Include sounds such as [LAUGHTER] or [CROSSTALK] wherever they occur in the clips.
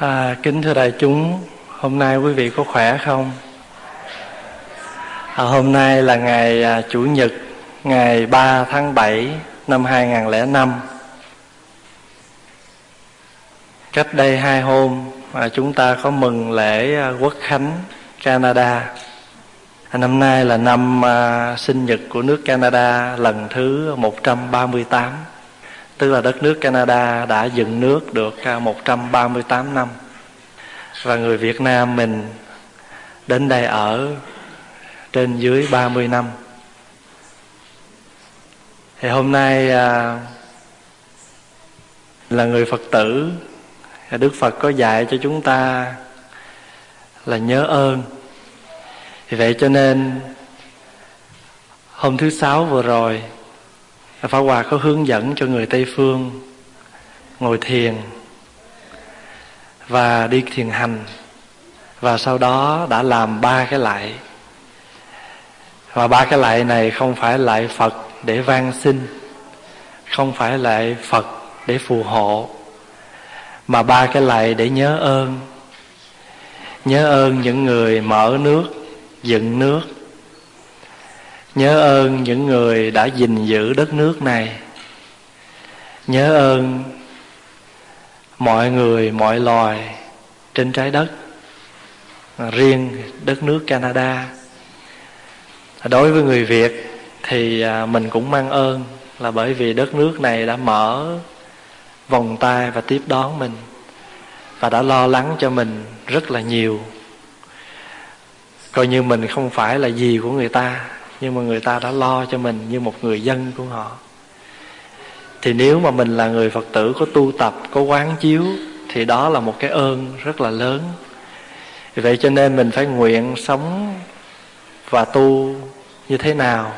À, kính thưa đại chúng, hôm nay quý vị có khỏe không? À, hôm nay là ngày à, Chủ nhật, ngày 3 tháng 7 năm 2005. Cách đây hai hôm, à, chúng ta có mừng lễ à, Quốc khánh Canada. À, năm nay là năm à, sinh nhật của nước Canada lần thứ 138 tức là đất nước Canada đã dựng nước được à, 138 năm. Và người Việt Nam mình đến đây ở trên dưới 30 năm. Thì hôm nay à, là người Phật tử Đức Phật có dạy cho chúng ta là nhớ ơn. Vì vậy cho nên hôm thứ sáu vừa rồi Pháp Hòa có hướng dẫn cho người Tây Phương ngồi thiền và đi thiền hành. Và sau đó đã làm ba cái lại. Và ba cái lại này không phải lại Phật để van xin, không phải lại Phật để phù hộ, mà ba cái lại để nhớ ơn. Nhớ ơn những người mở nước, dựng nước nhớ ơn những người đã gìn giữ đất nước này. Nhớ ơn mọi người, mọi loài trên trái đất, riêng đất nước canada. Đối với người việt thì à, mình cũng mang ơn là bởi vì đất nước này đã mở vòng tay và tiếp đón mình và đã lo lắng cho mình rất là nhiều. Coi như mình không phải là gì của người ta nhưng mà người ta đã lo cho mình như một người dân của họ. Thì nếu mà mình là người phật tử, có tu tập, có quán chiếu, thì đó là một cái ơn rất là lớn. Vậy cho nên mình phải nguyện sống và tu như thế nào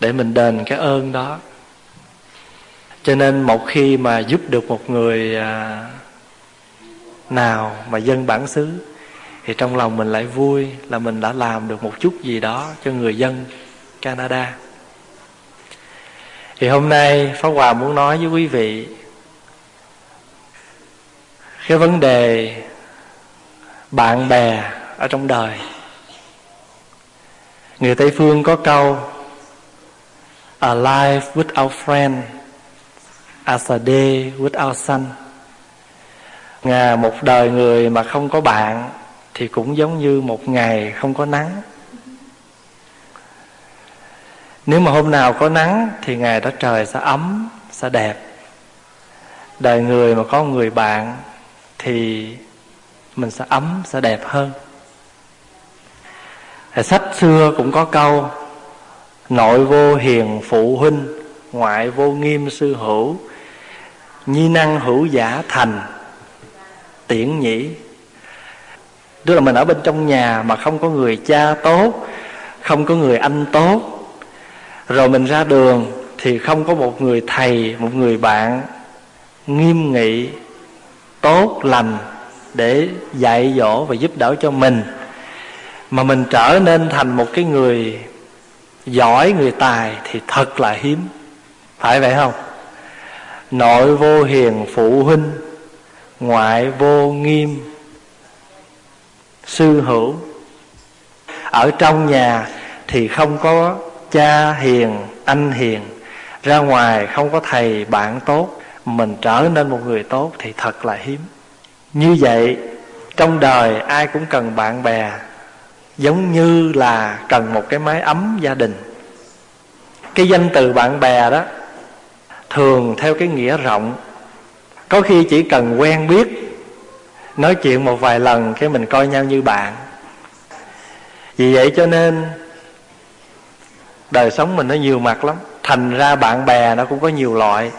để mình đền cái ơn đó. Cho nên một khi mà giúp được một người à, nào mà dân bản xứ thì trong lòng mình lại vui là mình đã làm được một chút gì đó cho người dân Canada. Thì hôm nay Pháp Hòa muốn nói với quý vị cái vấn đề bạn bè ở trong đời. Người Tây phương có câu, A life without friend as a day without sun. Ngà một đời người mà không có bạn thì cũng giống như một ngày không có nắng. Nếu mà hôm nào có nắng thì ngày đó trời sẽ ấm, sẽ đẹp. Đời người mà có người bạn thì mình sẽ ấm, sẽ đẹp hơn. Sách xưa cũng có câu, nội vô hiền phụ huynh, ngoại vô nghiêm sư hữu. Nhi năng hữu giả thành, tiễn nhĩ tức là mình ở bên trong nhà mà không có người cha tốt, không có người anh tốt. Rồi mình ra đường thì không có một người thầy, một người bạn nghiêm nghị, tốt lành để dạy dỗ và giúp đỡ cho mình. Mà mình trở nên thành một cái người giỏi, người tài thì thật là hiếm. Phải vậy không? Nội vô hiền phụ huynh, ngoại vô nghiêm sư hữu. Ở trong nhà thì không có cha hiền, anh hiền. Ra ngoài không có thầy bạn tốt. Mình trở nên một người tốt thì thật là hiếm. Như vậy, trong đời ai cũng cần bạn bè, giống như là cần một cái mái ấm gia đình. Cái danh từ bạn bè đó thường theo cái nghĩa rộng. Có khi chỉ cần quen biết nói chuyện một vài lần cái mình coi nhau như bạn. Vì vậy cho nên đời sống mình nó nhiều mặt lắm. Thành ra bạn bè nó cũng có nhiều loại.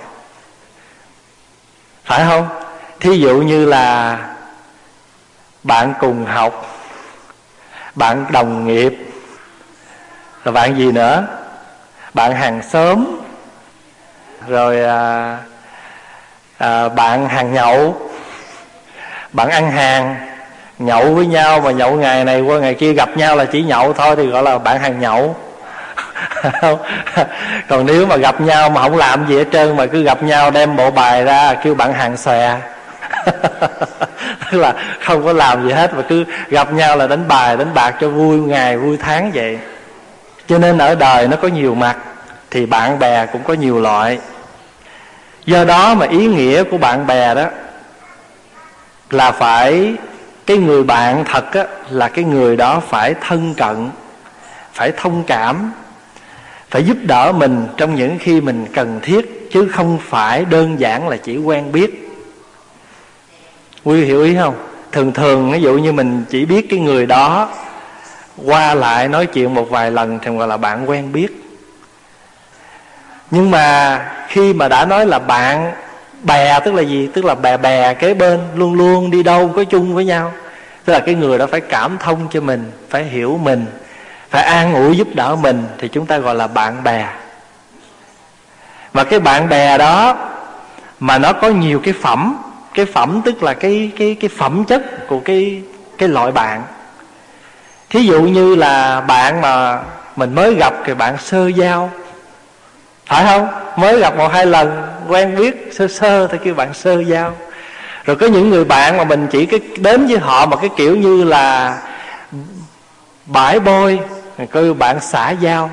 Phải không? Thí dụ như là bạn cùng học bạn đồng nghiệp rồi bạn gì nữa? Bạn hàng xóm rồi à, à, bạn hàng nhậu bạn ăn hàng, nhậu với nhau mà nhậu ngày này qua ngày kia gặp nhau là chỉ nhậu thôi thì gọi là bạn hàng nhậu. [LAUGHS] Còn nếu mà gặp nhau mà không làm gì hết trơn mà cứ gặp nhau đem bộ bài ra kêu bạn hàng xòe. [LAUGHS] Tức là không có làm gì hết mà cứ gặp nhau là đánh bài, đánh bạc cho vui ngày, vui tháng vậy. Cho nên ở đời nó có nhiều mặt thì bạn bè cũng có nhiều loại. Do đó mà ý nghĩa của bạn bè đó là phải cái người bạn thật á, là cái người đó phải thân cận phải thông cảm phải giúp đỡ mình trong những khi mình cần thiết chứ không phải đơn giản là chỉ quen biết. Quý hiểu ý không? Thường thường ví dụ như mình chỉ biết cái người đó qua lại nói chuyện một vài lần thì gọi là bạn quen biết. Nhưng mà khi mà đã nói là bạn bè, tức là gì? Tức là bè bè kế bên, luôn luôn đi đâu có chung với nhau. Tức là cái người đó phải cảm thông cho mình, phải hiểu mình, phải an ủi giúp đỡ mình, thì chúng ta gọi là bạn bè. Và cái bạn bè đó mà nó có nhiều cái phẩm cái phẩm tức là cái cái cái phẩm chất của cái cái loại bạn. Thí dụ như là bạn mà mình mới gặp thì bạn sơ giao, phải không? Mới gặp một hai lần quen biết, sơ sơ thì kêu bạn sơ giao. Rồi có những người bạn mà mình chỉ cái, đến với họ mà cái kiểu như là bãi bôi coi bạn xã giao.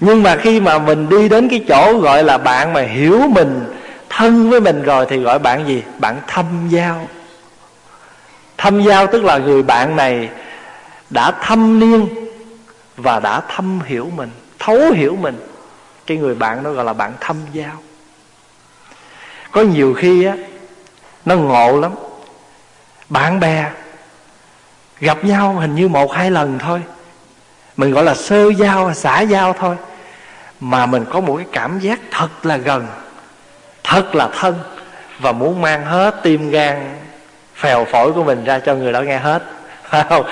Nhưng mà khi mà mình đi đến cái chỗ gọi là bạn mà hiểu mình, thân với mình rồi thì gọi bạn gì? Bạn thâm giao. Thâm giao tức là người bạn này đã thâm niên và đã thâm hiểu mình, thấu hiểu mình cái người bạn đó gọi là bạn thâm giao. Có nhiều khi á, nó ngộ lắm. Bạn bè gặp nhau hình như một hai lần thôi. Mình gọi là sơ giao, xã giao thôi. Mà mình có một cái cảm giác thật là gần, thật là thân và muốn mang hết tim gan phèo phổi của mình ra cho người đó nghe hết. [LAUGHS] Không?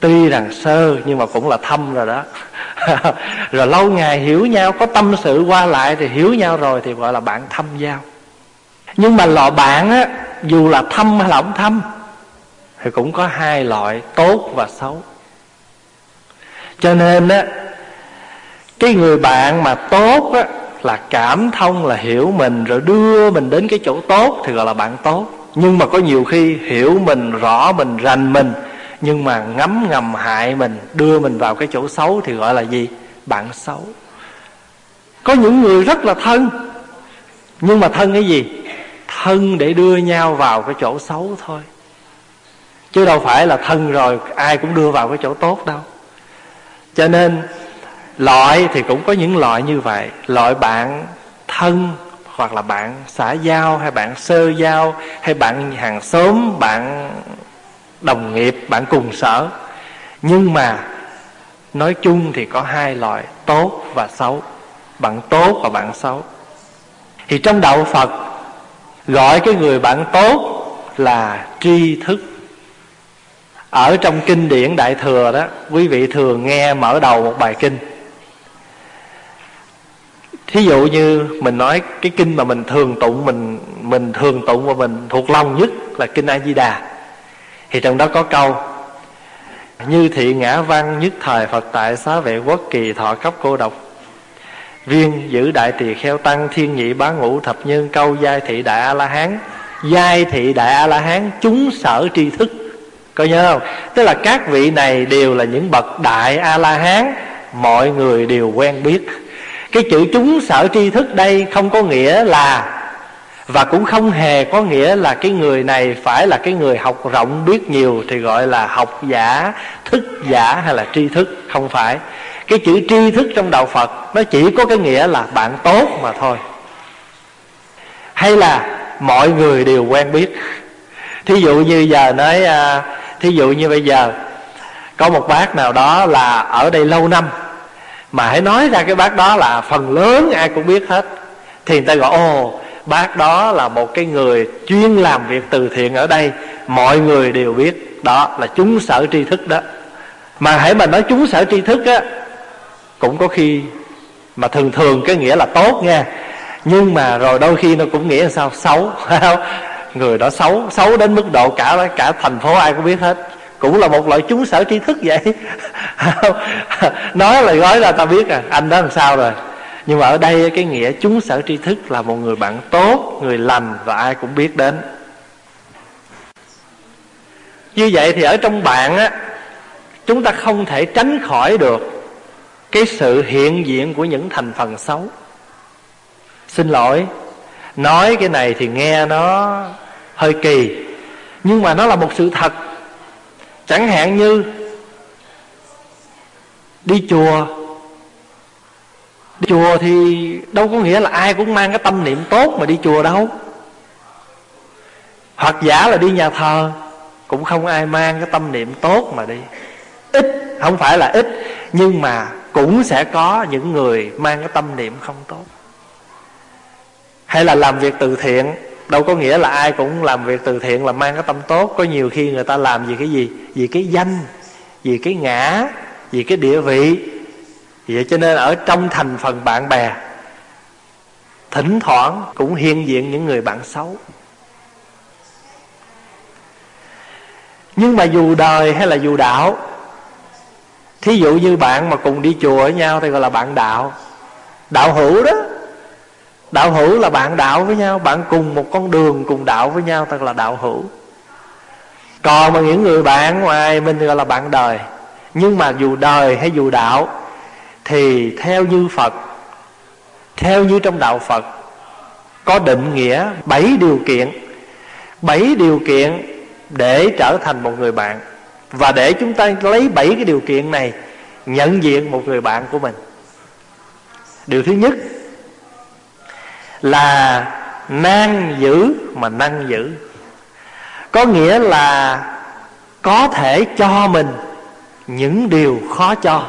Tuy rằng sơ, nhưng mà cũng là thâm rồi đó. [LAUGHS] Rồi lâu ngày hiểu nhau, có tâm sự qua lại thì hiểu nhau rồi thì gọi là bạn thâm giao. Nhưng mà loại bạn á, dù là thâm hay là không thâm, thì cũng có hai loại tốt và xấu. Cho nên á, cái người bạn mà tốt á, là cảm thông, là hiểu mình, rồi đưa mình đến cái chỗ tốt thì gọi là bạn tốt. Nhưng mà có nhiều khi hiểu mình, rõ mình, rành mình nhưng mà ngấm ngầm hại mình, đưa mình vào cái chỗ xấu thì gọi là gì? Bạn xấu. Có những người rất là thân. Nhưng mà thân cái gì? Thân để đưa nhau vào cái chỗ xấu thôi. Chứ đâu phải là thân rồi ai cũng đưa vào cái chỗ tốt đâu. Cho nên, loại thì cũng có những loại như vậy. Loại bạn thân hoặc là bạn xã giao hay bạn sơ giao hay bạn hàng xóm, bạn đồng nghiệp, bạn cùng sở. Nhưng mà, nói chung thì có hai loại, tốt và xấu. Bạn tốt và bạn xấu. Thì trong đạo phật, gọi cái người bạn tốt là tri thức. Ở trong kinh điển đại thừa đó, quý vị thường nghe mở đầu một bài kinh. Thí dụ như mình nói cái kinh mà mình thường tụng, mình mình thường tụng và mình thuộc lòng nhất là kinh a di đà thì trong đó có câu, như thị ngã văn nhất thời phật tại xá vệ quốc kỳ thọ cấp cô độc. Viên giữ đại tỳ kheo tăng, thiên nhị bá ngũ thập nhân câu giai thị đại a la hán giai thị đại a la hán chúng sở tri thức. Có nhớ không? Tức là các vị này đều là những bậc đại a la hán mọi người đều quen biết. Cái chữ chúng sở tri thức đây không có nghĩa là và cũng không hề có nghĩa là cái người này phải là cái người học rộng biết nhiều thì gọi là học giả, thức giả hay là tri thức. Không phải. Cái chữ tri thức trong đạo phật nó chỉ có cái nghĩa là bạn tốt mà thôi. Hay là mọi người đều quen biết. Thí dụ như giờ nói à, thí dụ như bây giờ có một bác nào đó là ở đây lâu năm, mà hãy nói ra cái bác đó là phần lớn ai cũng biết hết, thì người ta gọi, ồ bác đó là một cái người chuyên làm việc từ thiện ở đây. Mọi người đều biết đó là chúng sở tri thức đó. Mà hãy mà nói chúng sở tri thức á, cũng có khi mà thường thường cái nghĩa là tốt nha. Nhưng mà rồi đôi khi nó cũng nghĩa là sao? Xấu. [LAUGHS] Người đó xấu. Xấu đến mức độ cả cả thành phố ai cũng biết hết. Cũng là một loại chúng sở tri thức vậy. [LAUGHS] Nói là gói là ta biết à anh đó làm sao rồi? Nhưng mà ở đây cái nghĩa chúng sở tri thức là một người bạn tốt, người lành và ai cũng biết đến. Như vậy thì ở trong bạn á, chúng ta không thể tránh khỏi được cái sự hiện diện của những thành phần xấu. Xin lỗi, nói cái này thì nghe nó hơi kỳ, nhưng mà nó là một sự thật. Chẳng hạn như đi chùa đi chùa thì đâu có nghĩa là ai cũng mang cái tâm niệm tốt mà đi chùa đâu. Hoặc giả là đi nhà thờ, cũng không ai mang cái tâm niệm tốt mà đi. Ít, không phải là ít, nhưng mà cũng sẽ có những người mang cái tâm niệm không tốt. Hay là làm việc từ thiện, đâu có nghĩa là ai cũng làm việc từ thiện là mang cái tâm tốt. Có nhiều khi người ta làm vì cái gì? Vì cái danh, vì cái ngã, vì cái địa vị vậy cho nên ở trong thành phần bạn bè, thỉnh thoảng cũng hiện diện những người bạn xấu. Nhưng mà dù đời hay là dù đạo, thí dụ như bạn mà cùng đi chùa với nhau, thì gọi là bạn đạo. Đạo hữu đó, đạo hữu là bạn đạo với nhau, bạn cùng một con đường cùng đạo với nhau thật là đạo hữu. Còn mà những người bạn ngoài mình gọi là bạn đời. Nhưng mà dù đời hay dù đạo thì theo như phật, theo như trong đạo phật, có định nghĩa bảy điều kiện, bảy điều kiện để trở thành một người bạn. Và để chúng ta lấy bảy cái điều kiện này nhận diện một người bạn của mình. Điều thứ nhất là nan giữ mà năng giữ có nghĩa là có thể cho mình những điều khó cho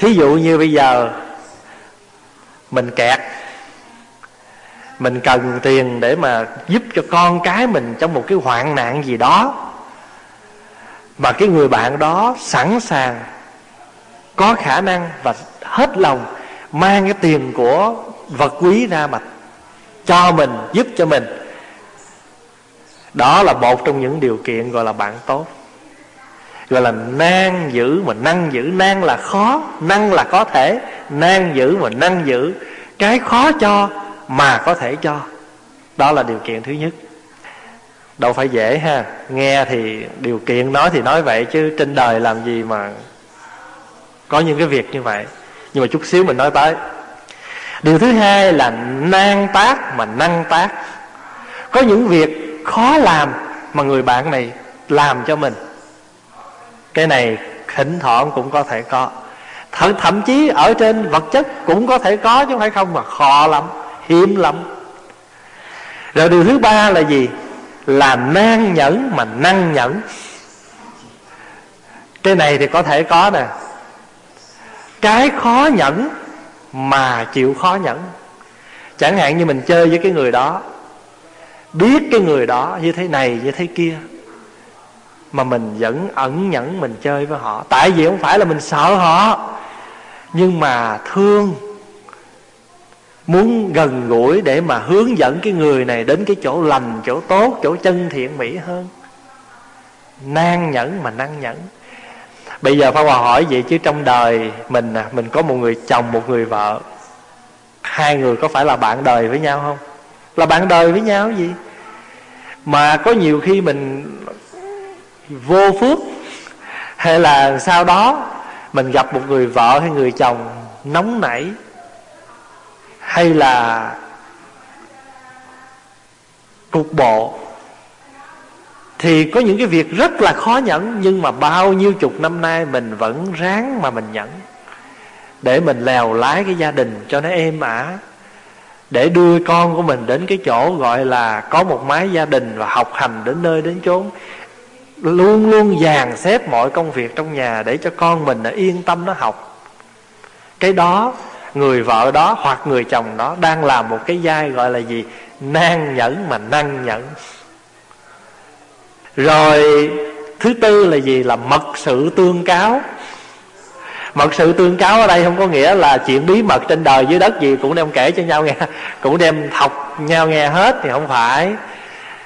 thí dụ như bây giờ, mình kẹt, mình cần tiền để mà giúp cho con cái mình trong một cái hoạn nạn gì đó. Mà cái người bạn đó sẵn sàng, có khả năng và hết lòng mang cái tiền của vật quý ra mà cho mình, giúp cho mình. Đó là một trong những điều kiện gọi là bạn tốt gọi là nan giữ mà năng giữ nan là khó, năng là có thể. Nan giữ mà năng giữ cái khó cho mà có thể cho. Đó là điều kiện thứ nhất. Đâu phải dễ ha. Nghe thì điều kiện nói thì nói vậy chứ trên đời làm gì mà có những cái việc như vậy. Nhưng mà chút xíu mình nói tới. Điều thứ hai là nan tác mà năng tác. Có những việc khó làm mà người bạn này làm cho mình cái này thỉnh thoảng cũng có thể có. Thậm, thậm chí ở trên vật chất cũng có thể có chứ không phải không mà khó lắm hiếm lắm. Rồi điều thứ ba là gì? Là nan nhẫn mà năng nhẫn. Cái này thì có thể có nè. Cái khó nhẫn mà chịu khó nhẫn. Chẳng hạn như mình chơi với cái người đó biết cái người đó như thế này như thế kia mà mình vẫn ẩn nhẫn mình chơi với họ. Tại vì không phải là mình sợ họ. Nhưng mà thương muốn gần gũi để mà hướng dẫn cái người này đến cái chỗ lành, chỗ tốt, chỗ chân thiện mỹ hơn. Nan nhẫn mà năng nhẫn. Bây giờ phải hòa hỏi vậy chứ trong đời mình à, mình có một người chồng, một người vợ. Hai người có phải là bạn đời với nhau không? Là bạn đời với nhau gì? Mà có nhiều khi mình vô phước? Hay là sau đó mình gặp một người vợ hay người chồng nóng nảy? Hay là cục bộ? Thì có những cái việc rất là khó nhẫn, nhưng mà bao nhiêu chục năm nay mình vẫn ráng mà mình nhẫn. Để mình lèo lái cái gia đình cho nó êm ả. Để đưa con của mình đến cái chỗ gọi là có một mái gia đình và học hành đến nơi đến chốn luôn luôn dàn xếp mọi công việc trong nhà để cho con mình là yên tâm, nó học. Cái đó, người vợ đó hoặc người chồng đó đang làm một cái vai gọi là gì? Nan nhẫn mà năng nhẫn. Rồi, thứ tư là gì? Là mật sự tương cáo. Mật sự tương cáo ở đây không có nghĩa là chuyện bí mật trên đời dưới đất gì cũng đem kể cho nhau nghe, [LAUGHS] cũng đem học nhau nghe hết thì không phải.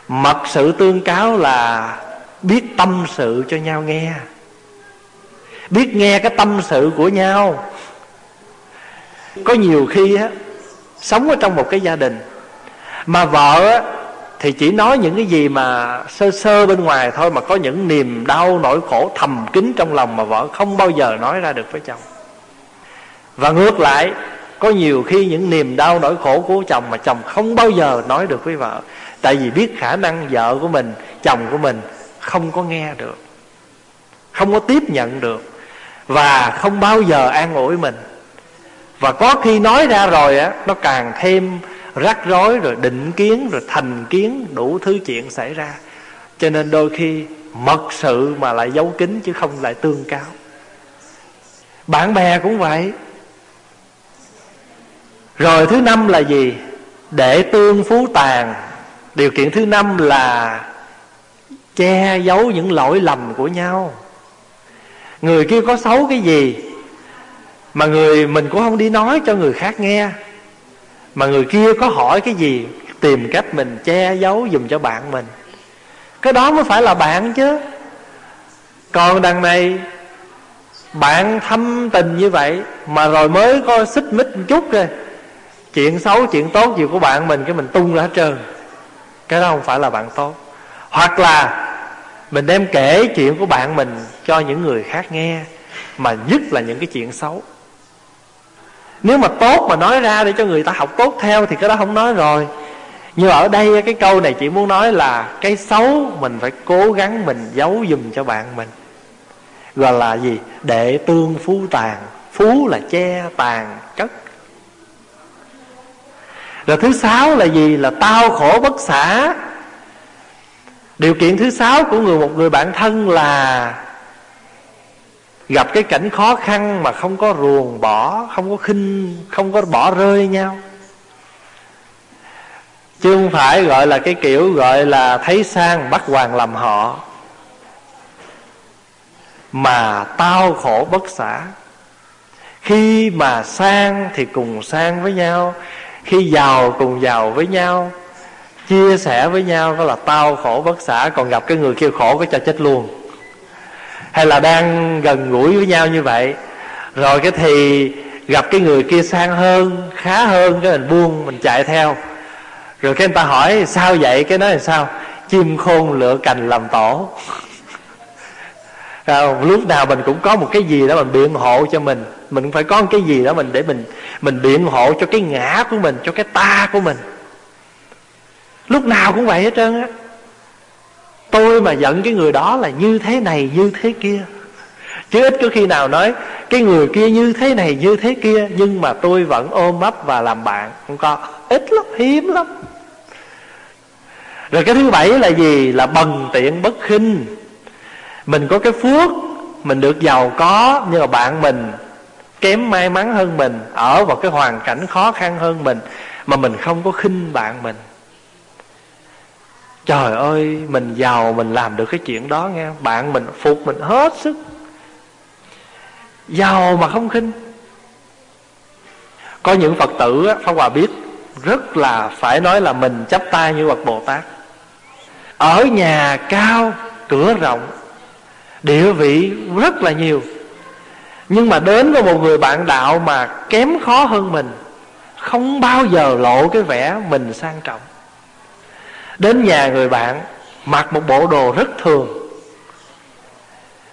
Mật sự tương cáo là biết tâm sự cho nhau nghe. Biết nghe cái tâm sự của nhau. Có nhiều khi á, sống ở trong một cái gia đình, mà vợ á, thì chỉ nói những cái gì mà sơ sơ bên ngoài thôi, mà có những niềm đau, nỗi khổ thầm kín trong lòng mà vợ không bao giờ nói ra được với chồng. Và ngược lại, có nhiều khi những niềm đau, nỗi khổ của chồng mà chồng không bao giờ nói được với vợ. Tại vì biết khả năng vợ của mình, chồng của mình không có nghe được, không có tiếp nhận được, và không bao giờ an ủi mình. Và có khi nói ra rồi á, nó càng thêm rắc rối, rồi định kiến, rồi thành kiến, đủ thứ chuyện xảy ra. Cho nên đôi khi mật sự mà lại giấu kín chứ không lại tương cáo. Bạn bè cũng vậy. Rồi thứ năm là gì? Để tương phú tàn. Điều kiện thứ năm là che giấu những lỗi lầm của nhau. Người kia có xấu cái gì mà người mình cũng không đi nói cho người khác nghe, mà người kia có hỏi cái gì tìm cách mình che giấu dùm cho bạn mình. Cái đó mới phải là bạn chứ. Còn đằng này, bạn thâm tình như vậy mà rồi mới có xích mích một chút rồi chuyện xấu, chuyện tốt gì của bạn mình cái mình tung ra hết trơn. Cái đó không phải là bạn tốt. Hoặc là mình đem kể chuyện của bạn mình cho những người khác nghe, mà nhất là những cái chuyện xấu. Nếu mà tốt mà nói ra để cho người ta học tốt theo thì cái đó không nói rồi. Nhưng ở đây cái câu này chỉ muốn nói là cái xấu mình phải cố gắng mình giấu dùm cho bạn mình. Gọi là gì? Đệ tương phú tàn, phú là che tàn cất. Rồi thứ sáu là gì? Là tao khổ bất xả điều kiện thứ sáu của người, một người bạn thân là gặp cái cảnh khó khăn mà không có ruồng bỏ, không có khinh, không có bỏ rơi nhau. Chứ không phải gọi là cái kiểu gọi là thấy sang bắt hoàng làm họ, mà tao khổ bất xả. Khi mà sang thì cùng sang với nhau, khi giàu cùng giàu với nhau chia sẻ với nhau đó là tao khổ bất xả còn gặp cái người kia khổ cái cho chết luôn. Hay là đang gần gũi với nhau như vậy, rồi cái thì gặp cái người kia sang hơn, khá hơn, cái mình buông, mình chạy theo. Rồi cái người ta hỏi, sao vậy? Cái nói là sao? Chim khôn lựa cành làm tổ. [LAUGHS] Lúc nào mình cũng có một cái gì đó mình biện hộ cho mình. Mình phải có một cái gì đó mình để mình mình biện hộ cho cái ngã của mình, cho cái ta của mình lúc nào cũng vậy hết trơn á. Tôi mà giận cái người đó là như thế này, như thế kia. Chứ ít có khi nào nói, cái người kia như thế này, như thế kia, nhưng mà tôi vẫn ôm ấp và làm bạn. Không có. Ít lắm, hiếm lắm. Rồi cái thứ bảy là gì? Là bần tiện bất khinh. Mình có cái phước, mình được giàu có, nhưng mà bạn mình kém may mắn hơn mình, ở vào cái hoàn cảnh khó khăn hơn mình, mà mình không có khinh bạn mình trời ơi, mình giàu, mình làm được cái chuyện đó nghe. Bạn mình phục mình hết sức. Giàu mà không khinh. Có những phật tử pháp hòa biết rất là phải nói là mình chấp tay như bậc bồ tát. Ở nhà cao, cửa rộng, địa vị rất là nhiều. Nhưng mà đến với một người bạn đạo mà kém khó hơn mình, không bao giờ lộ cái vẻ mình sang trọng đến nhà người bạn, mặc một bộ đồ rất thường.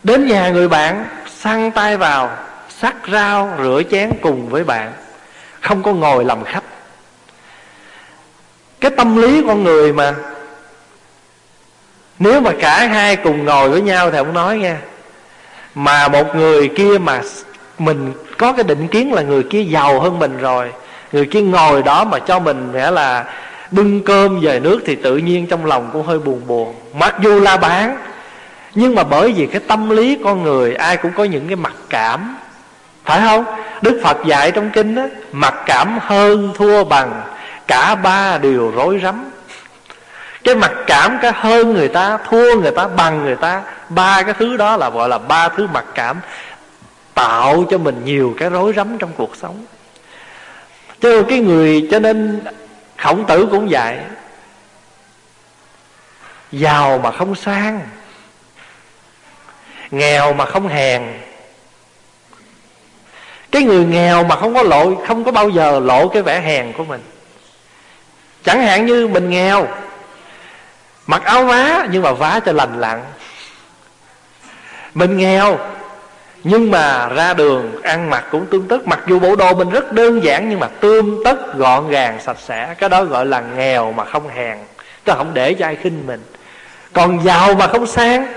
Đến nhà người bạn, săn tay vào, sắc rau, rửa chén cùng với bạn. Không có ngồi làm khách. Cái tâm lý con người mà, nếu mà cả hai cùng ngồi với nhau thì ông nói nha. Mà một người kia mà mình có cái định kiến là người kia giàu hơn mình rồi, người kia ngồi đó mà cho mình nghĩa là bưng cơm về nước thì tự nhiên trong lòng cũng hơi buồn buồn. Mặc dù là bán nhưng mà bởi vì cái tâm lý con người, ai cũng có những cái mặc cảm. Phải không? Đức phật dạy trong kinh đó mặc cảm hơn thua bằng cả ba điều rối rắm. Cái mặc cảm, cái hơn người ta, thua người ta, bằng người ta, ba cái thứ đó là gọi là ba thứ mặc cảm, tạo cho mình nhiều cái rối rắm trong cuộc sống. Cho cái người, cho nên khổng tử cũng vậy. Giàu mà không sang, nghèo mà không hèn. Cái người nghèo mà không có lộ không có bao giờ lộ cái vẻ hèn của mình. Chẳng hạn như mình nghèo, mặc áo vá nhưng mà vá cho lành lặn. Mình nghèo nhưng mà ra đường, ăn mặc cũng tương tất. Mặc dù bộ đồ mình rất đơn giản, nhưng mà tươm tất, gọn gàng, sạch sẽ. Cái đó gọi là nghèo mà không hèn. Tức là không để cho ai khinh mình. Còn giàu mà không sang.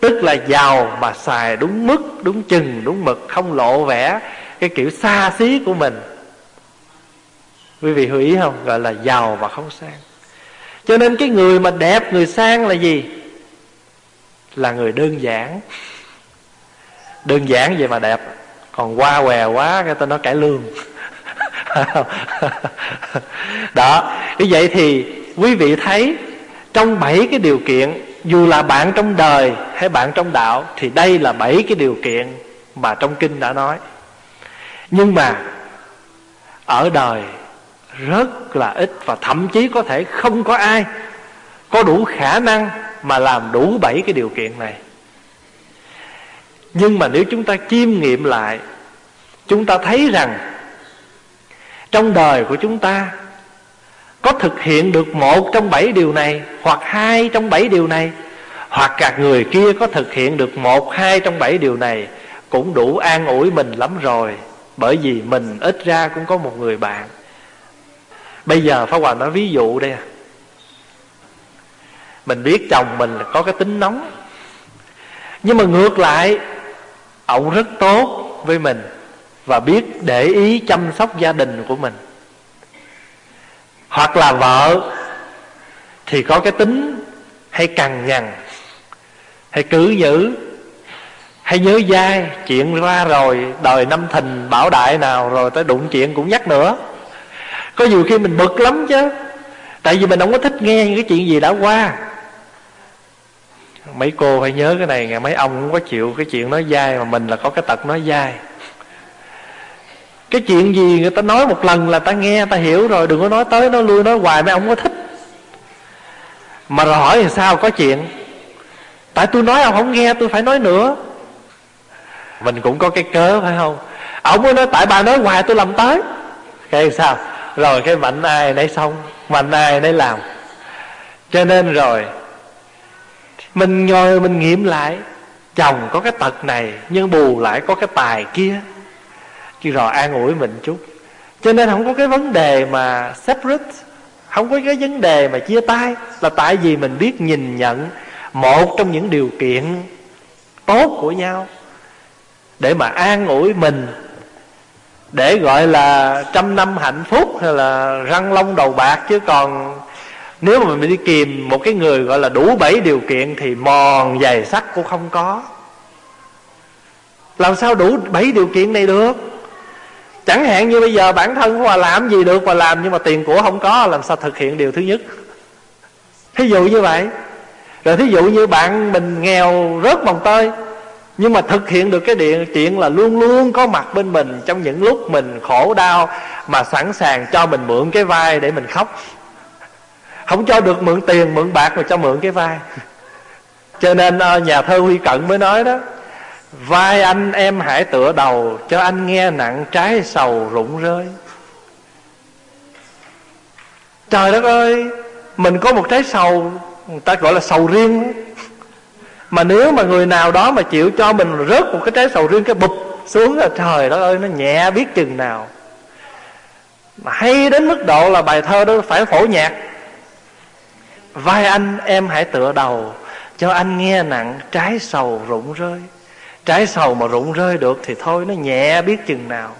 Tức là giàu mà xài đúng mức, đúng chừng, đúng mực, không lộ vẻ cái kiểu xa xí của mình. Quý vị hiểu ý không? Gọi là giàu mà không sang. Cho nên cái người mà đẹp, người sang là gì? Là người đơn giản đơn giản vậy mà đẹp. Còn qua què quá, cái ta nói cải lương. [LAUGHS] Đó, như vậy thì quý vị thấy trong bảy cái điều kiện, dù là bạn trong đời hay bạn trong đạo, thì đây là bảy cái điều kiện mà trong kinh đã nói. Nhưng mà ở đời rất là ít và thậm chí có thể không có ai có đủ khả năng mà làm đủ bảy cái điều kiện này nhưng mà nếu chúng ta chiêm nghiệm lại, chúng ta thấy rằng trong đời của chúng ta có thực hiện được một trong bảy điều này hoặc hai trong bảy điều này, hoặc cả người kia có thực hiện được một, hai trong bảy điều này cũng đủ an ủi mình lắm rồi. Bởi vì mình ít ra cũng có một người bạn. Bây giờ pháp hòa nói ví dụ đây à. mình biết chồng mình có cái tính nóng. Nhưng mà ngược lại ông rất tốt với mình và biết để ý chăm sóc gia đình của mình. Hoặc là vợ thì có cái tính hay cằn nhằn, hay cứ giữ hay nhớ dai, chuyện ra rồi, đời năm thìn bảo đại nào rồi tới đụng chuyện cũng nhắc nữa. Có nhiều khi mình bực lắm chứ, tại vì mình không có thích nghe những cái chuyện gì đã qua mấy cô phải nhớ cái này ngày mấy ông cũng có chịu cái chuyện nói dai mà mình là có cái tật nói dai. Cái chuyện gì người ta nói một lần là ta nghe, ta hiểu rồi, đừng có nói tới, nói lui, nói hoài, mấy ông có thích. Mà rồi hỏi thì sao có chuyện? Tại tôi nói ông không nghe, tôi phải nói nữa. Mình cũng có cái cớ, phải không? Ông mới nói, tại bà nói hoài, tôi làm tới. Cái sao? Rồi cái mạnh ai nấy xong, mạnh ai nấy làm. Cho nên rồi mình ngồi mình nghiệm lại. Chồng có cái tật này, nhưng bù lại có cái tài kia. Chứ rồi an ủi mình chút. Cho nên không có cái vấn đề mà separate, không có cái vấn đề mà chia tay. Là tại vì mình biết nhìn nhận một trong những điều kiện tốt của nhau. Để mà an ủi mình, để gọi là trăm năm hạnh phúc hay là răng long đầu bạc chứ còn nếu mà mình đi kìm một cái người gọi là đủ bảy điều kiện thì mòn dày sắt cũng không có. Làm sao đủ bảy điều kiện này được? Chẳng hạn như bây giờ bản thân hòa làm gì được mà làm nhưng mà tiền của không có, làm sao thực hiện điều thứ nhất? Thí dụ như vậy. Rồi thí dụ như bạn mình nghèo rớt mồng tơi, nhưng mà thực hiện được cái điện chuyện là luôn luôn có mặt bên mình trong những lúc mình khổ đau mà sẵn sàng cho mình mượn cái vai để mình khóc không cho được mượn tiền, mượn bạc mà cho mượn cái vai. [LAUGHS] Cho nên ờ, nhà thơ huy cận mới nói đó, vai anh em hãy tựa đầu, cho anh nghe nặng trái sầu rụng rơi. Trời đất ơi, mình có một trái sầu, người ta gọi là sầu riêng mà nếu mà người nào đó mà chịu cho mình rớt một cái trái sầu riêng, cái bụp xuống là trời đất ơi, nó nhẹ biết chừng nào. Mà hay đến mức độ là bài thơ đó phải phổ nhạc vai anh, em hãy tựa đầu, cho anh nghe nặng trái sầu rụng rơi. Trái sầu mà rụng rơi được thì thôi, nó nhẹ biết chừng nào.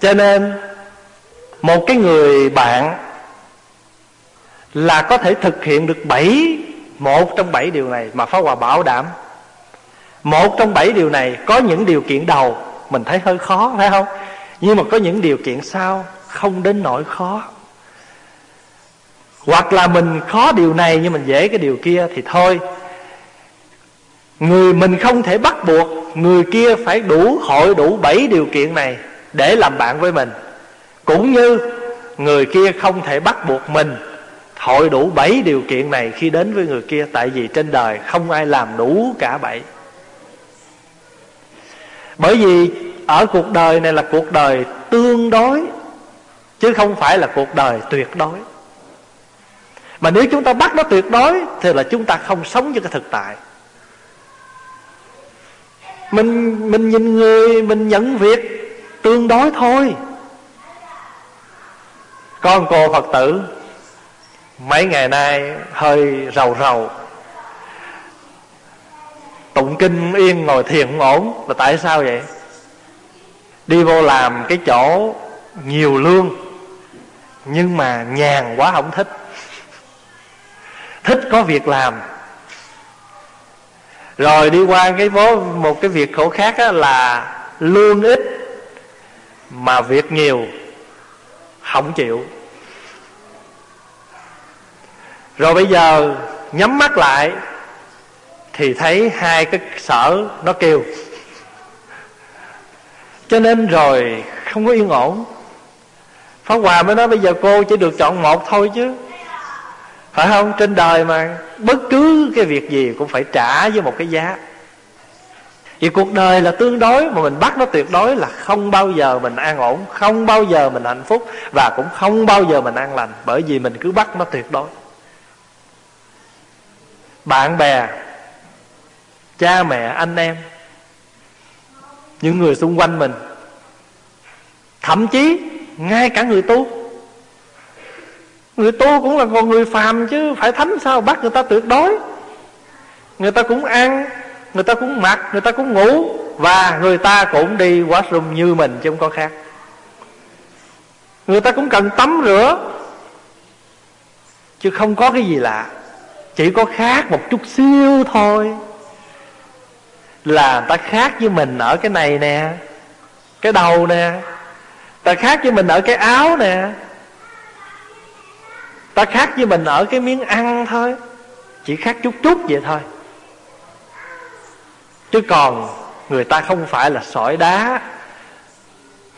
Cho nên, một cái người bạn là có thể thực hiện được bảy, một trong bảy điều này mà Pháp Hòa bảo đảm. Một trong bảy điều này có những điều kiện đầu, mình thấy hơi khó, phải không? Nhưng mà có những điều kiện sau, không đến nỗi khó hoặc là mình khó điều này nhưng mình dễ cái điều kia thì thôi. Người mình không thể bắt buộc, người kia phải đủ hội, đủ bảy điều kiện này để làm bạn với mình. Cũng như người kia không thể bắt buộc mình hội đủ bảy điều kiện này khi đến với người kia, tại vì trên đời không ai làm đủ cả bảy. Bởi vì ở cuộc đời này là cuộc đời tương đối, chứ không phải là cuộc đời tuyệt đối mà nếu chúng ta bắt nó tuyệt đối, thì là chúng ta không sống với cái thực tại. Mình mình nhìn người, mình nhận việc tương đối thôi. Con cô phật tử, mấy ngày nay hơi rầu rầu. Tụng kinh yên ngồi thiền không ổn, là tại sao vậy? Đi vô làm cái chỗ nhiều lương, nhưng mà nhàn quá không thích thích có việc làm. Rồi đi qua cái vố một cái việc khổ khác á, là lương ít mà việc nhiều không chịu. Rồi bây giờ nhắm mắt lại thì thấy hai cái sở nó kêu. Cho nên rồi không có yên ổn. Pháp Hòa mới nói bây giờ cô chỉ được chọn một thôi chứ. Phải không? Trên đời mà bất cứ cái việc gì cũng phải trả với một cái giá Vì cuộc đời là tương đối Mà mình bắt nó tuyệt đối là không bao giờ mình an ổn Không bao giờ mình hạnh phúc Và cũng không bao giờ mình an lành Bởi vì mình cứ bắt nó tuyệt đối Bạn bè Cha mẹ, anh em Những người xung quanh mình Thậm chí ngay cả người tu người tu cũng là còn người phàm chứ phải thánh sao? Bắt người ta tuyệt đối. Người ta cũng ăn, người ta cũng mặc, người ta cũng ngủ và người ta cũng đi washroom như mình chứ không có khác. Người ta cũng cần tắm rửa chứ không có cái gì lạ. Chỉ có khác một chút xíu thôi. Là ta khác với mình ở cái này nè, cái đầu nè. Ta khác với mình ở cái áo nè ta khác với mình ở cái miếng ăn thôi. Chỉ khác chút chút vậy thôi. Chứ còn người ta không phải là sỏi đá.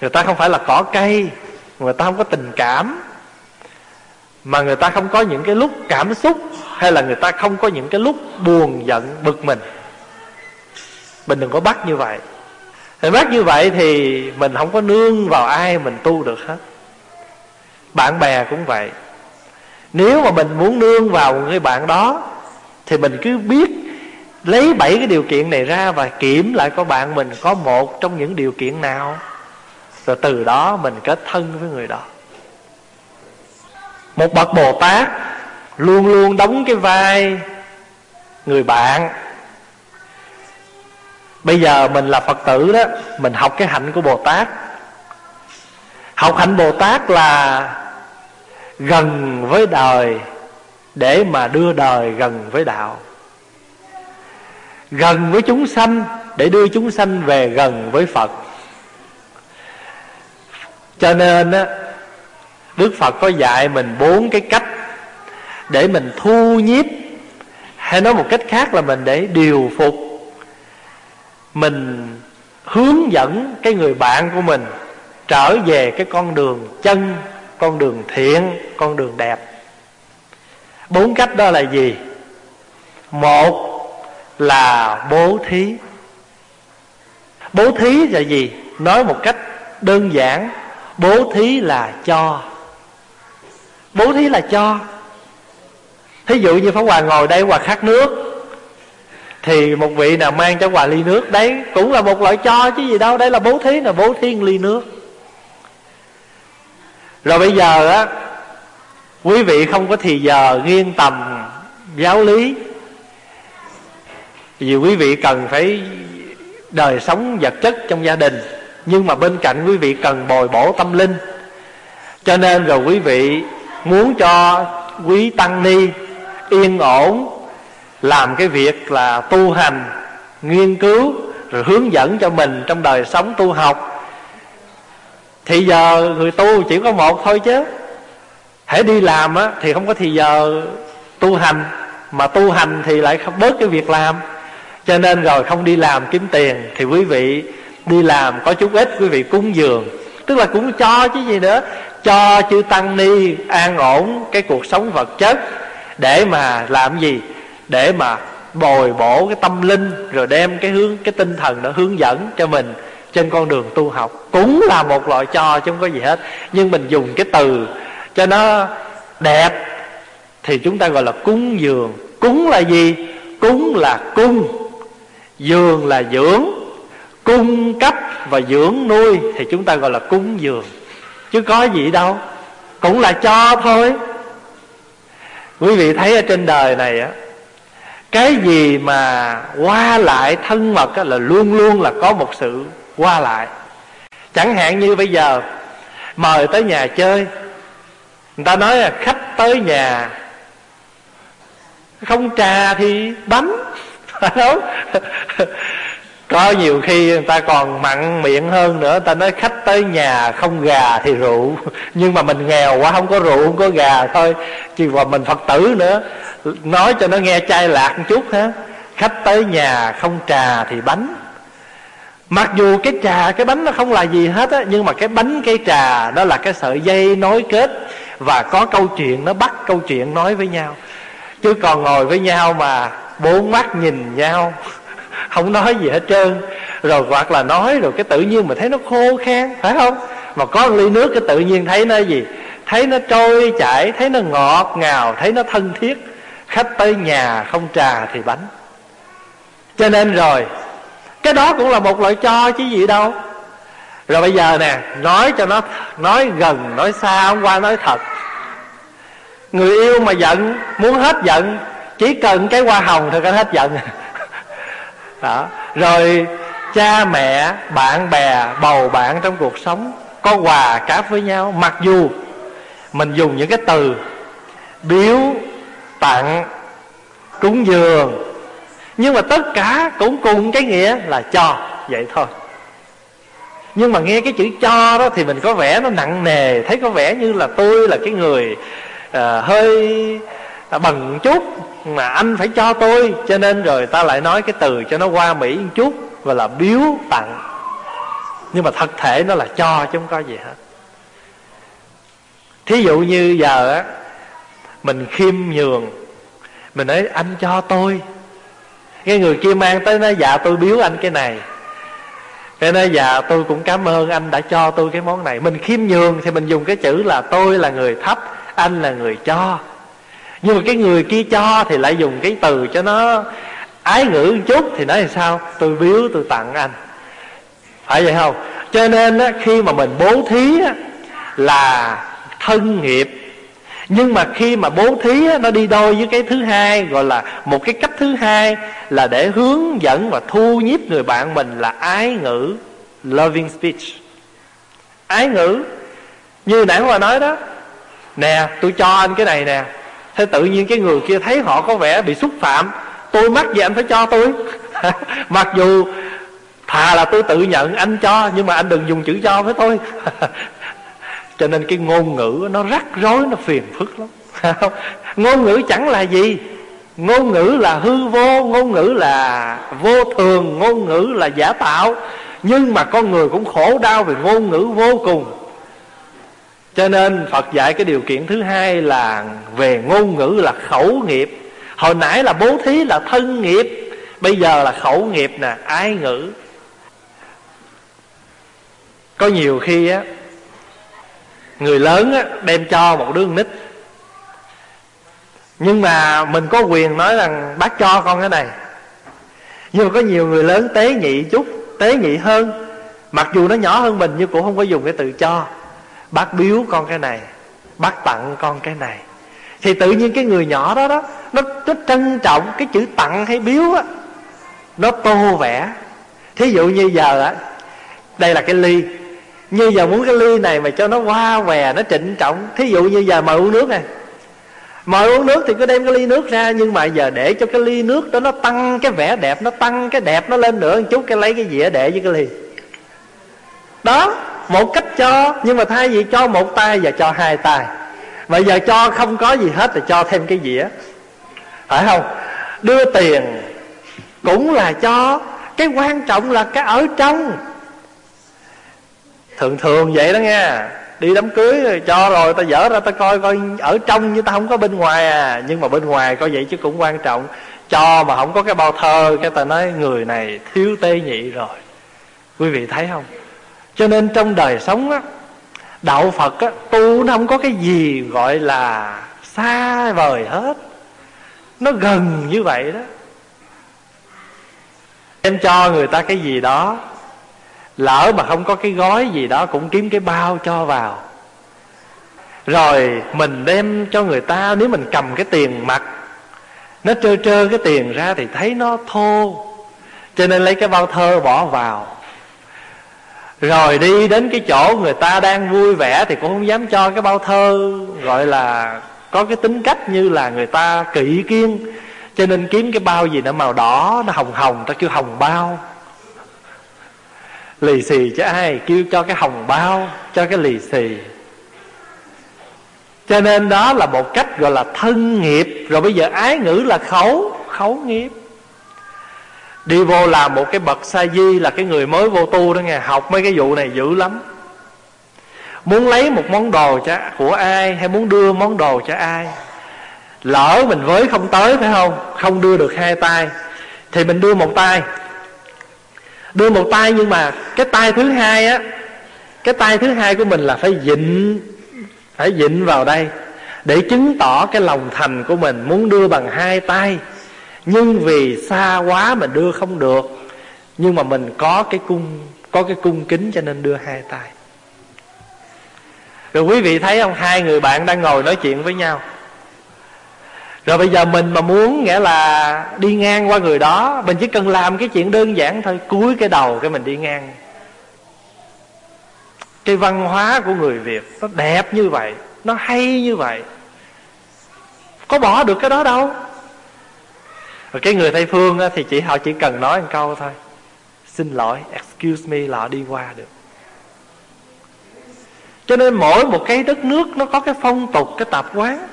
Người ta không phải là cỏ cây. Người ta không có tình cảm. Mà người ta không có những cái lúc cảm xúc hay là người ta không có những cái lúc buồn giận, bực mình. Mình đừng có bắt như vậy. Thì bắt như vậy thì mình không có nương vào ai mình tu được hết. Bạn bè cũng vậy nếu mà mình muốn nương vào người bạn đó, thì mình cứ biết lấy bảy cái điều kiện này ra và kiểm lại có bạn mình có một trong những điều kiện nào. Rồi từ đó mình kết thân với người đó. Một bậc bồ tát luôn luôn đóng cái vai người bạn. Bây giờ mình là phật tử đó, mình học cái hạnh của bồ tát. Học hạnh bồ tát là gần với đời để mà đưa đời gần với đạo. Gần với chúng sanh để đưa chúng sanh về gần với phật. Cho nên á, đức phật có dạy mình bốn cái cách để mình thu nhiếp, hay nói một cách khác là mình để điều phục, mình hướng dẫn cái người bạn của mình trở về cái con đường chân con đường thiện, con đường đẹp. Bốn cách đó là gì? Một là bố thí. Bố thí là gì? Nói một cách đơn giản, bố thí là cho. Bố thí là cho. Thí dụ như pháp hòa ngồi đây, hòa khát nước, thì một vị nào mang cho quà ly nước đấy, cũng là một loại cho chứ gì đâu, đây là bố thí, là bố thí ly nước rồi bây giờ á, quý vị không có thì giờ nghiêng tầm giáo lý. Vì quý vị cần phải đời sống vật chất trong gia đình, nhưng mà bên cạnh quý vị cần bồi bổ tâm linh. Cho nên rồi quý vị muốn cho quý tăng ni yên ổn, làm cái việc là tu hành, nghiên cứu, rồi hướng dẫn cho mình trong đời sống tu học thì giờ người tu chỉ có một thôi chứ. Hãy đi làm á, thì không có thì giờ tu hành. Mà tu hành thì lại không bớt cái việc làm. Cho nên rồi không đi làm kiếm tiền, thì quý vị đi làm có chút ít, quý vị cúng dường. Tức là cũng cho chứ gì nữa. Cho chư tăng ni an ổn cái cuộc sống vật chất để mà làm gì? Để mà bồi bổ cái tâm linh, rồi đem cái hướng, cái tinh thần nó hướng dẫn cho mình trên con đường tu học. Cũng là một loại cho chứ không có gì hết. Nhưng mình dùng cái từ cho nó đẹp thì chúng ta gọi là cúng dường. Cúng là gì? Cúng là cung. Dường là dưỡng. Cung cấp và dưỡng nuôi thì chúng ta gọi là cúng dường. Chứ có gì đâu. Cũng là cho thôi. Quý vị thấy ở trên đời này á cái gì mà qua lại thân mật á, là luôn luôn là có một sự qua lại. Chẳng hạn như bây giờ, mời tới nhà chơi. Người ta nói là khách tới nhà, không trà thì bánh. Phải không? [LAUGHS] Có nhiều khi người ta còn mặn miệng hơn nữa. Người ta nói khách tới nhà không gà thì rượu. [LAUGHS] Nhưng mà mình nghèo quá, không có rượu, không có gà thôi. Chứ mà mình phật tử nữa. Nói cho nó nghe chai lạc một chút ha. Khách tới nhà không trà thì bánh mặc dù cái trà, cái bánh nó không là gì hết á, nhưng mà cái bánh, cái trà đó là cái sợi dây nối kết và có câu chuyện, nó bắt câu chuyện nói với nhau. Chứ còn ngồi với nhau mà bốn mắt nhìn nhau, [LAUGHS] không nói gì hết trơn. Rồi hoặc là nói rồi cái tự nhiên mà thấy nó khô khan, phải không? Mà có một ly nước cái tự nhiên thấy nó gì? Thấy nó trôi, chảy, thấy nó ngọt ngào, thấy nó thân thiết. Khách tới nhà không trà thì bánh. Cho nên rồi cái đó cũng là một loại cho chứ gì đâu. Rồi bây giờ nè, nói cho nó, nói gần, nói xa hôm qua nói thật. Người yêu mà giận, muốn hết giận, chỉ cần cái hoa hồng thôi cái hết giận. [LAUGHS] Đó. Rồi cha mẹ, bạn bè, bầu bạn trong cuộc sống, có quà cáp với nhau, mặc dù mình dùng những cái từ biếu, tặng, cúng dường nhưng mà tất cả cũng cùng cái nghĩa là cho. Vậy thôi. Nhưng mà nghe cái chữ cho đó thì mình có vẻ nó nặng nề thấy có vẻ như là tôi là cái người uh, hơi à, bằng chút mà anh phải cho tôi. Cho nên rồi ta lại nói cái từ cho nó qua mỹ một chút và là biếu tặng. Nhưng mà thật thể nó là cho chứ không có gì hết. Thí dụ như giờ á mình khiêm nhường mình nói anh cho tôi cái người kia mang tới nói dạ tôi biếu anh cái này. Cái nói dạ tôi cũng cảm ơn anh đã cho tôi cái món này. Mình khiêm nhường thì mình dùng cái chữ là tôi là người thấp anh là người cho. Nhưng mà cái người kia cho thì lại dùng cái từ cho nó ái ngữ một chút thì nói là sao? Tôi biếu tôi tặng anh. Phải vậy không? Cho nên á, khi mà mình bố thí á, là thân nghiệp nhưng mà khi mà bố thí á, nó đi đôi với cái thứ hai gọi là một cái cách thứ hai là để hướng dẫn và thu nhiếp người bạn mình là ái ngữ loving speech. Ái ngữ như nãy hòa nói đó. Nè tôi cho anh cái này nè. Thế tự nhiên cái người kia thấy họ có vẻ bị xúc phạm. Tôi mắc gì anh phải cho tôi? [LAUGHS] Mặc dù thà là tôi tự nhận anh cho nhưng mà anh đừng dùng chữ cho với tôi. [LAUGHS] cho nên cái ngôn ngữ nó rắc rối, nó phiền phức lắm. [LAUGHS] Ngôn ngữ chẳng là gì. Ngôn ngữ là hư vô, ngôn ngữ là vô thường, ngôn ngữ là giả tạo. Nhưng mà con người cũng khổ đau về ngôn ngữ vô cùng. Cho nên phật dạy cái điều kiện thứ hai là về ngôn ngữ là khẩu nghiệp. Hồi nãy là bố thí là thân nghiệp. Bây giờ là khẩu nghiệp nè ái ngữ. Có nhiều khi á người lớn á, đem cho một đứa con nít. Nhưng mà mình có quyền nói rằng bác cho con cái này. Nhưng mà có nhiều người lớn tế nhị chút tế nhị hơn. Mặc dù nó nhỏ hơn mình nhưng cũng không có dùng cái từ cho. Bác biếu con cái này bác tặng con cái này. Thì tự nhiên cái người nhỏ đó đó nó, nó trân trọng cái chữ tặng hay biếu á. Nó tô vẽ. Thí dụ như giờ á đây là cái ly như giờ muốn cái ly này mà cho nó hoa què, nó trịnh trọng. Thí dụ như giờ mời uống nước này. Mời uống nước thì cứ đem cái ly nước ra, nhưng mà giờ để cho cái ly nước đó nó tăng cái vẻ đẹp, nó tăng cái đẹp nó lên nữa một chút cái lấy cái dĩa để với cái ly. Đó, một cách cho, nhưng mà thay vì cho một tay và cho hai tay. Bây giờ cho không có gì hết thì cho thêm cái dĩa. Phải không? Đưa tiền cũng là cho, cái quan trọng là cái ở trong thường thường vậy đó nghe. Đi đám cưới rồi cho rồi ta dở ra ta coi coi ở trong như ta không có bên ngoài à. Nhưng mà bên ngoài coi vậy chứ cũng quan trọng. Cho mà không có cái bao thơ, cái ta nói, người này thiếu tê nhị rồi. Quý vị thấy không? Cho nên trong đời sống á, đạo phật á, tu nó không có cái gì gọi là xa vời hết. Nó gần như vậy đó. Em cho người ta cái gì đó lỡ mà không có cái gói gì đó cũng kiếm cái bao cho vào. Rồi mình đem cho người ta, nếu mình cầm cái tiền mặt, nó trơ trơ cái tiền ra thì thấy nó thô. Cho nên lấy cái bao thơ bỏ vào. Rồi đi đến cái chỗ người ta đang vui vẻ thì cũng không dám cho cái bao thơ. Gọi là có cái tính cách như là người ta kỵ kiên. Cho nên kiếm cái bao gì nó màu đỏ, nó hồng hồng, ta kêu hồng bao lì xì cho ai kêu cho cái hồng bao, cho cái lì xì. Cho nên đó là một cách gọi là thân nghiệp. Rồi bây giờ ái ngữ là khẩu khẩu nghiệp. Đi vô làm một cái bậc sa di, là cái người mới vô tu đó nghe. Học mấy cái vụ này dữ lắm. Muốn lấy một món đồ cho của ai, hay muốn đưa món đồ cho ai? Lỡ mình với không tới, phải không? Không đưa được hai tay, thì mình đưa một tay đưa một tay nhưng mà cái tay thứ hai á, cái tay thứ hai của mình là phải dịnh phải dịnh vào đây để chứng tỏ cái lòng thành của mình muốn đưa bằng hai tay. Nhưng vì xa quá mình đưa không được. Nhưng mà mình có cái cung, có cái cung kính cho nên đưa hai tay. Rồi quý vị thấy không? Hai người bạn đang ngồi nói chuyện với nhau rồi bây giờ mình mà muốn, nghĩa là đi ngang qua người đó, mình chỉ cần làm cái chuyện đơn giản thôi, cúi cái đầu cái mình đi ngang. Cái văn hóa của người việt nó đẹp như vậy, nó hay như vậy. Có bỏ được cái đó đâu. Rồi cái người tây phương thì chỉ họ chỉ cần nói một câu thôi. Xin lỗi, excuse me là họ đi qua được. Cho nên mỗi một cái đất nước nó có cái phong tục, cái tập quán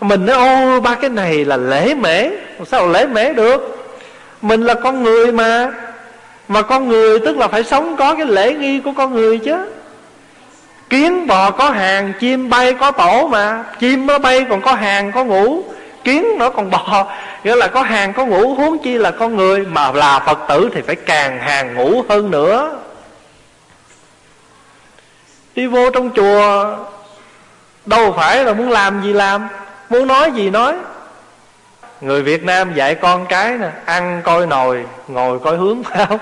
mình nói, ô, ba cái này là lễ mễ. Sao lễ mễ được? Mình là con người mà. Mà con người tức là phải sống có cái lễ nghi của con người chứ. Kiến bò có hàng, chim bay có tổ mà. Chim nó bay còn có hàng, có ngủ. Kiến nó còn bò, nghĩa là có hàng, có ngủ. Huống chi là con người mà là phật tử thì phải càng hàng ngủ hơn nữa. Đi vô trong chùa, đâu phải là muốn làm gì làm muốn nói gì nói. Người việt nam dạy con cái nè, ăn coi nồi, ngồi coi hướng phải không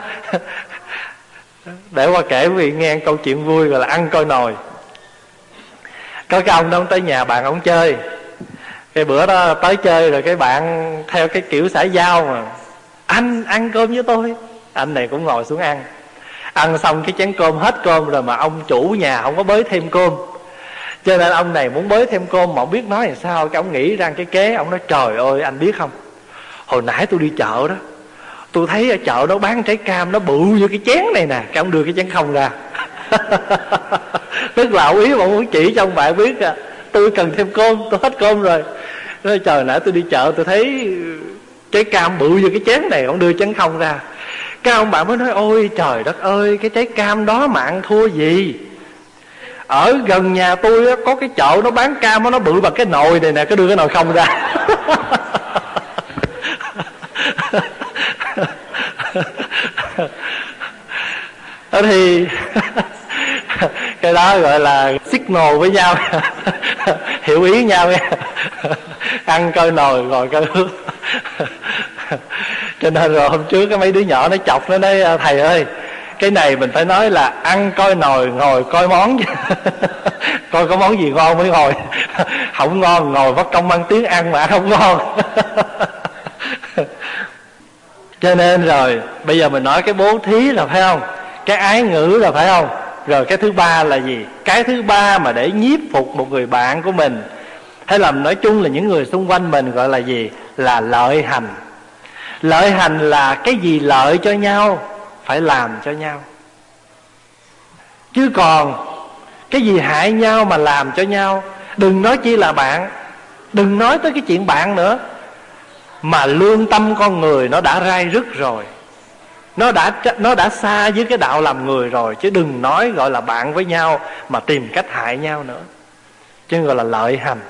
để qua kể quý vị nghe câu chuyện vui gọi là ăn coi nồi. Có cái ông đó tới nhà bạn ông chơi. Cái bữa đó tới chơi rồi cái bạn theo cái kiểu xã giao mà. Anh, ăn cơm với tôi. Anh này cũng ngồi xuống ăn. Ăn xong cái chén cơm hết cơm rồi mà ông chủ nhà không có bới thêm cơm cho nên ông này muốn bới thêm cơm, mà ông biết nói làm sao, cái ông nghĩ ra cái kế ông nói, trời ơi, anh biết không? Hồi nãy tôi đi chợ đó, tôi thấy ở chợ nó bán trái cam, nó bự như cái chén này nè. Cái ông đưa cái chén không ra. [LAUGHS] Tức là ý mà muốn chỉ cho ông bạn biết à tôi cần thêm cơm, tôi hết cơm rồi. Nói, trời, nãy tôi đi chợ, tôi thấy trái cam bự như cái chén này. Ông đưa chén không ra. Cái ông bạn mới nói, ôi trời đất ơi, cái trái cam đó mà ăn thua gì? Ở gần nhà tôi có cái chợ nó bán cam nó bự bằng cái nồi này nè cứ đưa cái nồi không ra. Ờ, thì cái đó gọi là signal với nhau, hiểu ý nhau nha ăn coi nồi rồi coi hướng cho nên rồi hôm trước cái mấy đứa nhỏ nó chọc nó, nói ờ, thầy ơi cái này mình phải nói là ăn coi nồi ngồi coi món. [LAUGHS] Coi có món gì ngon mới ngồi. [LAUGHS] Không ngon, ngồi vất công ăn tiếng ăn mà không ngon. [LAUGHS] Cho nên rồi, bây giờ mình nói cái bố thí là phải không? Cái ái ngữ là phải không? Rồi cái thứ ba là gì? Cái thứ ba mà để nhiếp phục một người bạn của mình. Hay là nói chung là những người xung quanh mình gọi là gì? Là lợi hành. Lợi hành là cái gì lợi cho nhau? Phải làm cho nhau. Chứ còn cái gì hại nhau mà làm cho nhau, đừng nói chi là bạn, đừng nói tới cái chuyện bạn nữa, mà lương tâm con người nó đã rai rứt rồi. Nó đã nó đã xa với cái đạo làm người rồi, chứ đừng nói gọi là bạn với nhau mà tìm cách hại nhau nữa. Chứ gọi là lợi hành.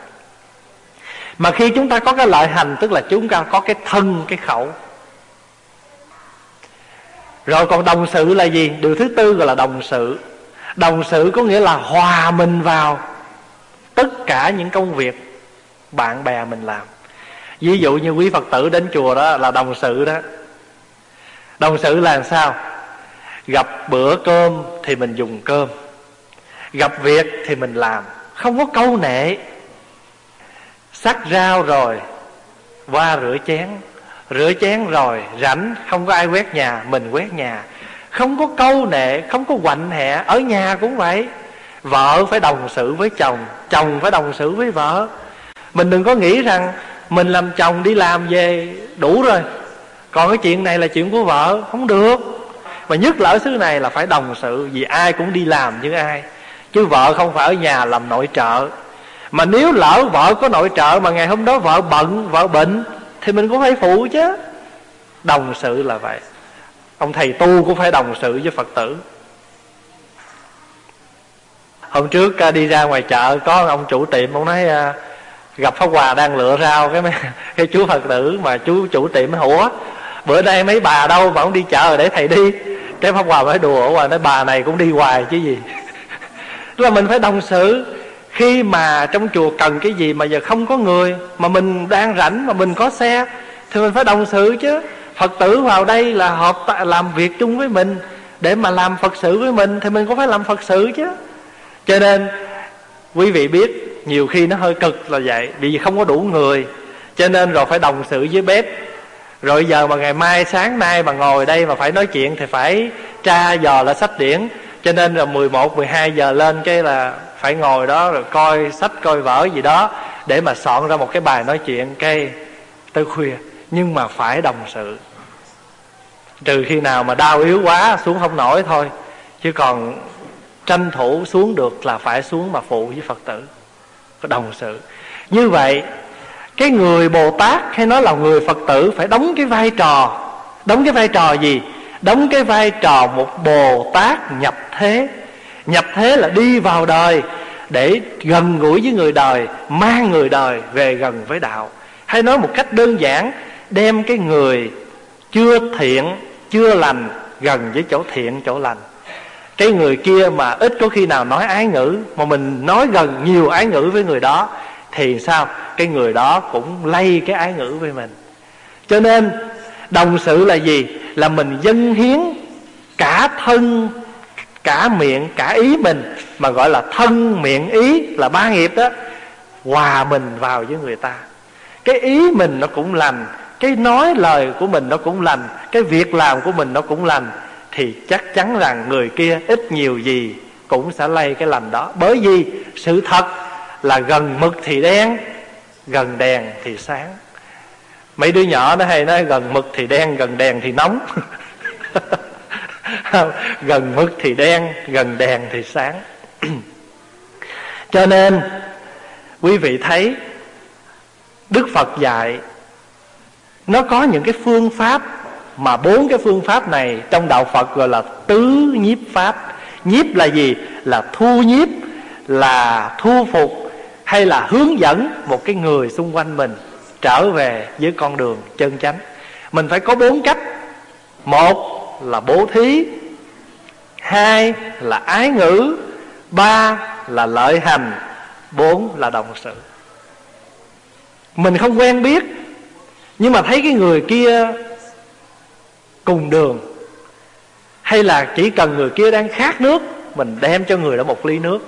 Mà khi chúng ta có cái lợi hành, tức là chúng ta có cái thân, cái khẩu rồi còn đồng sự là gì? Điều thứ tư gọi là đồng sự. Đồng sự có nghĩa là hòa mình vào tất cả những công việc bạn bè mình làm. Ví dụ như quý phật tử đến chùa đó là đồng sự đó. Đồng sự là sao? Gặp bữa cơm thì mình dùng cơm. Gặp việc thì mình làm. Không có câu nệ. Sắc rau rồi qua rửa chén rửa chén rồi, rảnh, không có ai quét nhà, mình quét nhà. Không có câu nệ, không có quạnh hẹ ở nhà cũng vậy. Vợ phải đồng sự với chồng chồng phải đồng sự với vợ. Mình đừng có nghĩ rằng mình làm chồng đi làm về đủ rồi. Còn cái chuyện này là chuyện của vợ, không được. Mà nhất là ở xứ này là phải đồng sự vì ai cũng đi làm như ai. Chứ vợ không phải ở nhà làm nội trợ. Mà nếu lỡ vợ có nội trợ mà ngày hôm đó vợ bận, vợ bệnh thì mình cũng phải phụ chứ. Đồng sự là vậy. Ông thầy tu cũng phải đồng sự với phật tử. Hôm trước à, đi ra ngoài chợ có ông chủ tiệm ông nói à, gặp pháp hòa đang lựa rau cái mấy, [LAUGHS] cái chú phật tử mà chú chủ tiệm mới hủa bữa nay mấy bà đâu mà ông đi chợ để thầy đi? Cái pháp hòa mới đùa hòa nói bà này cũng đi hoài chứ gì. [LAUGHS] Là mình phải đồng sự khi mà trong chùa cần cái gì mà giờ không có người, mà mình đang rảnh mà mình có xe, thì mình phải đồng sự chứ. Phật tử vào đây là hợp làm việc chung với mình. Để mà làm phật sự với mình thì mình cũng phải làm phật sự chứ. Cho nên, quý vị biết, nhiều khi nó hơi cực là vậy, vì không có đủ người. Cho nên rồi phải đồng sự với bếp. Rồi giờ mà ngày mai, sáng nay mà ngồi đây mà phải nói chuyện thì phải tra dò là sách điển cho nên là 11, 12 giờ lên cái là phải ngồi đó rồi coi sách coi vở gì đó để mà soạn ra một cái bài nói chuyện cái tới khuya. Nhưng mà phải đồng sự. Trừ khi nào mà đau yếu quá xuống không nổi thôi. Chứ còn tranh thủ xuống được là phải xuống mà phụ với phật tử có đồng sự. Như vậy cái người bồ tát hay nói là người phật tử phải đóng cái vai trò. Đóng cái vai trò gì? Đóng cái vai trò một bồ tát nhập thế. Nhập thế là đi vào đời để gần gũi với người đời, mang người đời về gần với đạo. Hay nói một cách đơn giản, đem cái người chưa thiện, chưa lành gần với chỗ thiện, chỗ lành. Cái người kia mà ít có khi nào nói ái ngữ, mà mình nói gần nhiều ái ngữ với người đó, thì sao? Cái người đó cũng lây cái ái ngữ với mình. Cho nên, đồng sự là gì? Là mình dâng hiến cả thân, cả miệng, cả ý mình, mà gọi là thân, miệng, ý là ba nghiệp đó, hòa mình vào với người ta. Cái ý mình nó cũng lành, cái nói lời của mình nó cũng lành, cái việc làm của mình nó cũng lành, thì chắc chắn rằng người kia ít nhiều gì cũng sẽ lây cái lành đó. Bởi vì sự thật là gần mực thì đen, gần đèn thì sáng mấy đứa nhỏ nó hay nói, gần mực thì đen, gần đèn thì nóng. [LAUGHS] Gần mực thì đen, gần đèn thì sáng. [CLEARS THROAT] Cho nên, quý vị thấy, đức phật dạy, nó có những cái phương pháp mà bốn cái phương pháp này trong đạo phật gọi là tứ nhiếp pháp. Nhiếp là gì? Là thu nhiếp, là thu phục, hay là hướng dẫn một cái người xung quanh mình trở về với con đường chân chánh. Mình phải có bốn cách. Một là bố thí, hai là ái ngữ, ba là lợi hành, bốn là đồng sự. Mình không quen biết, nhưng mà thấy cái người kia cùng đường, hay là chỉ cần người kia đang khát nước, mình đem cho người đó một ly nước.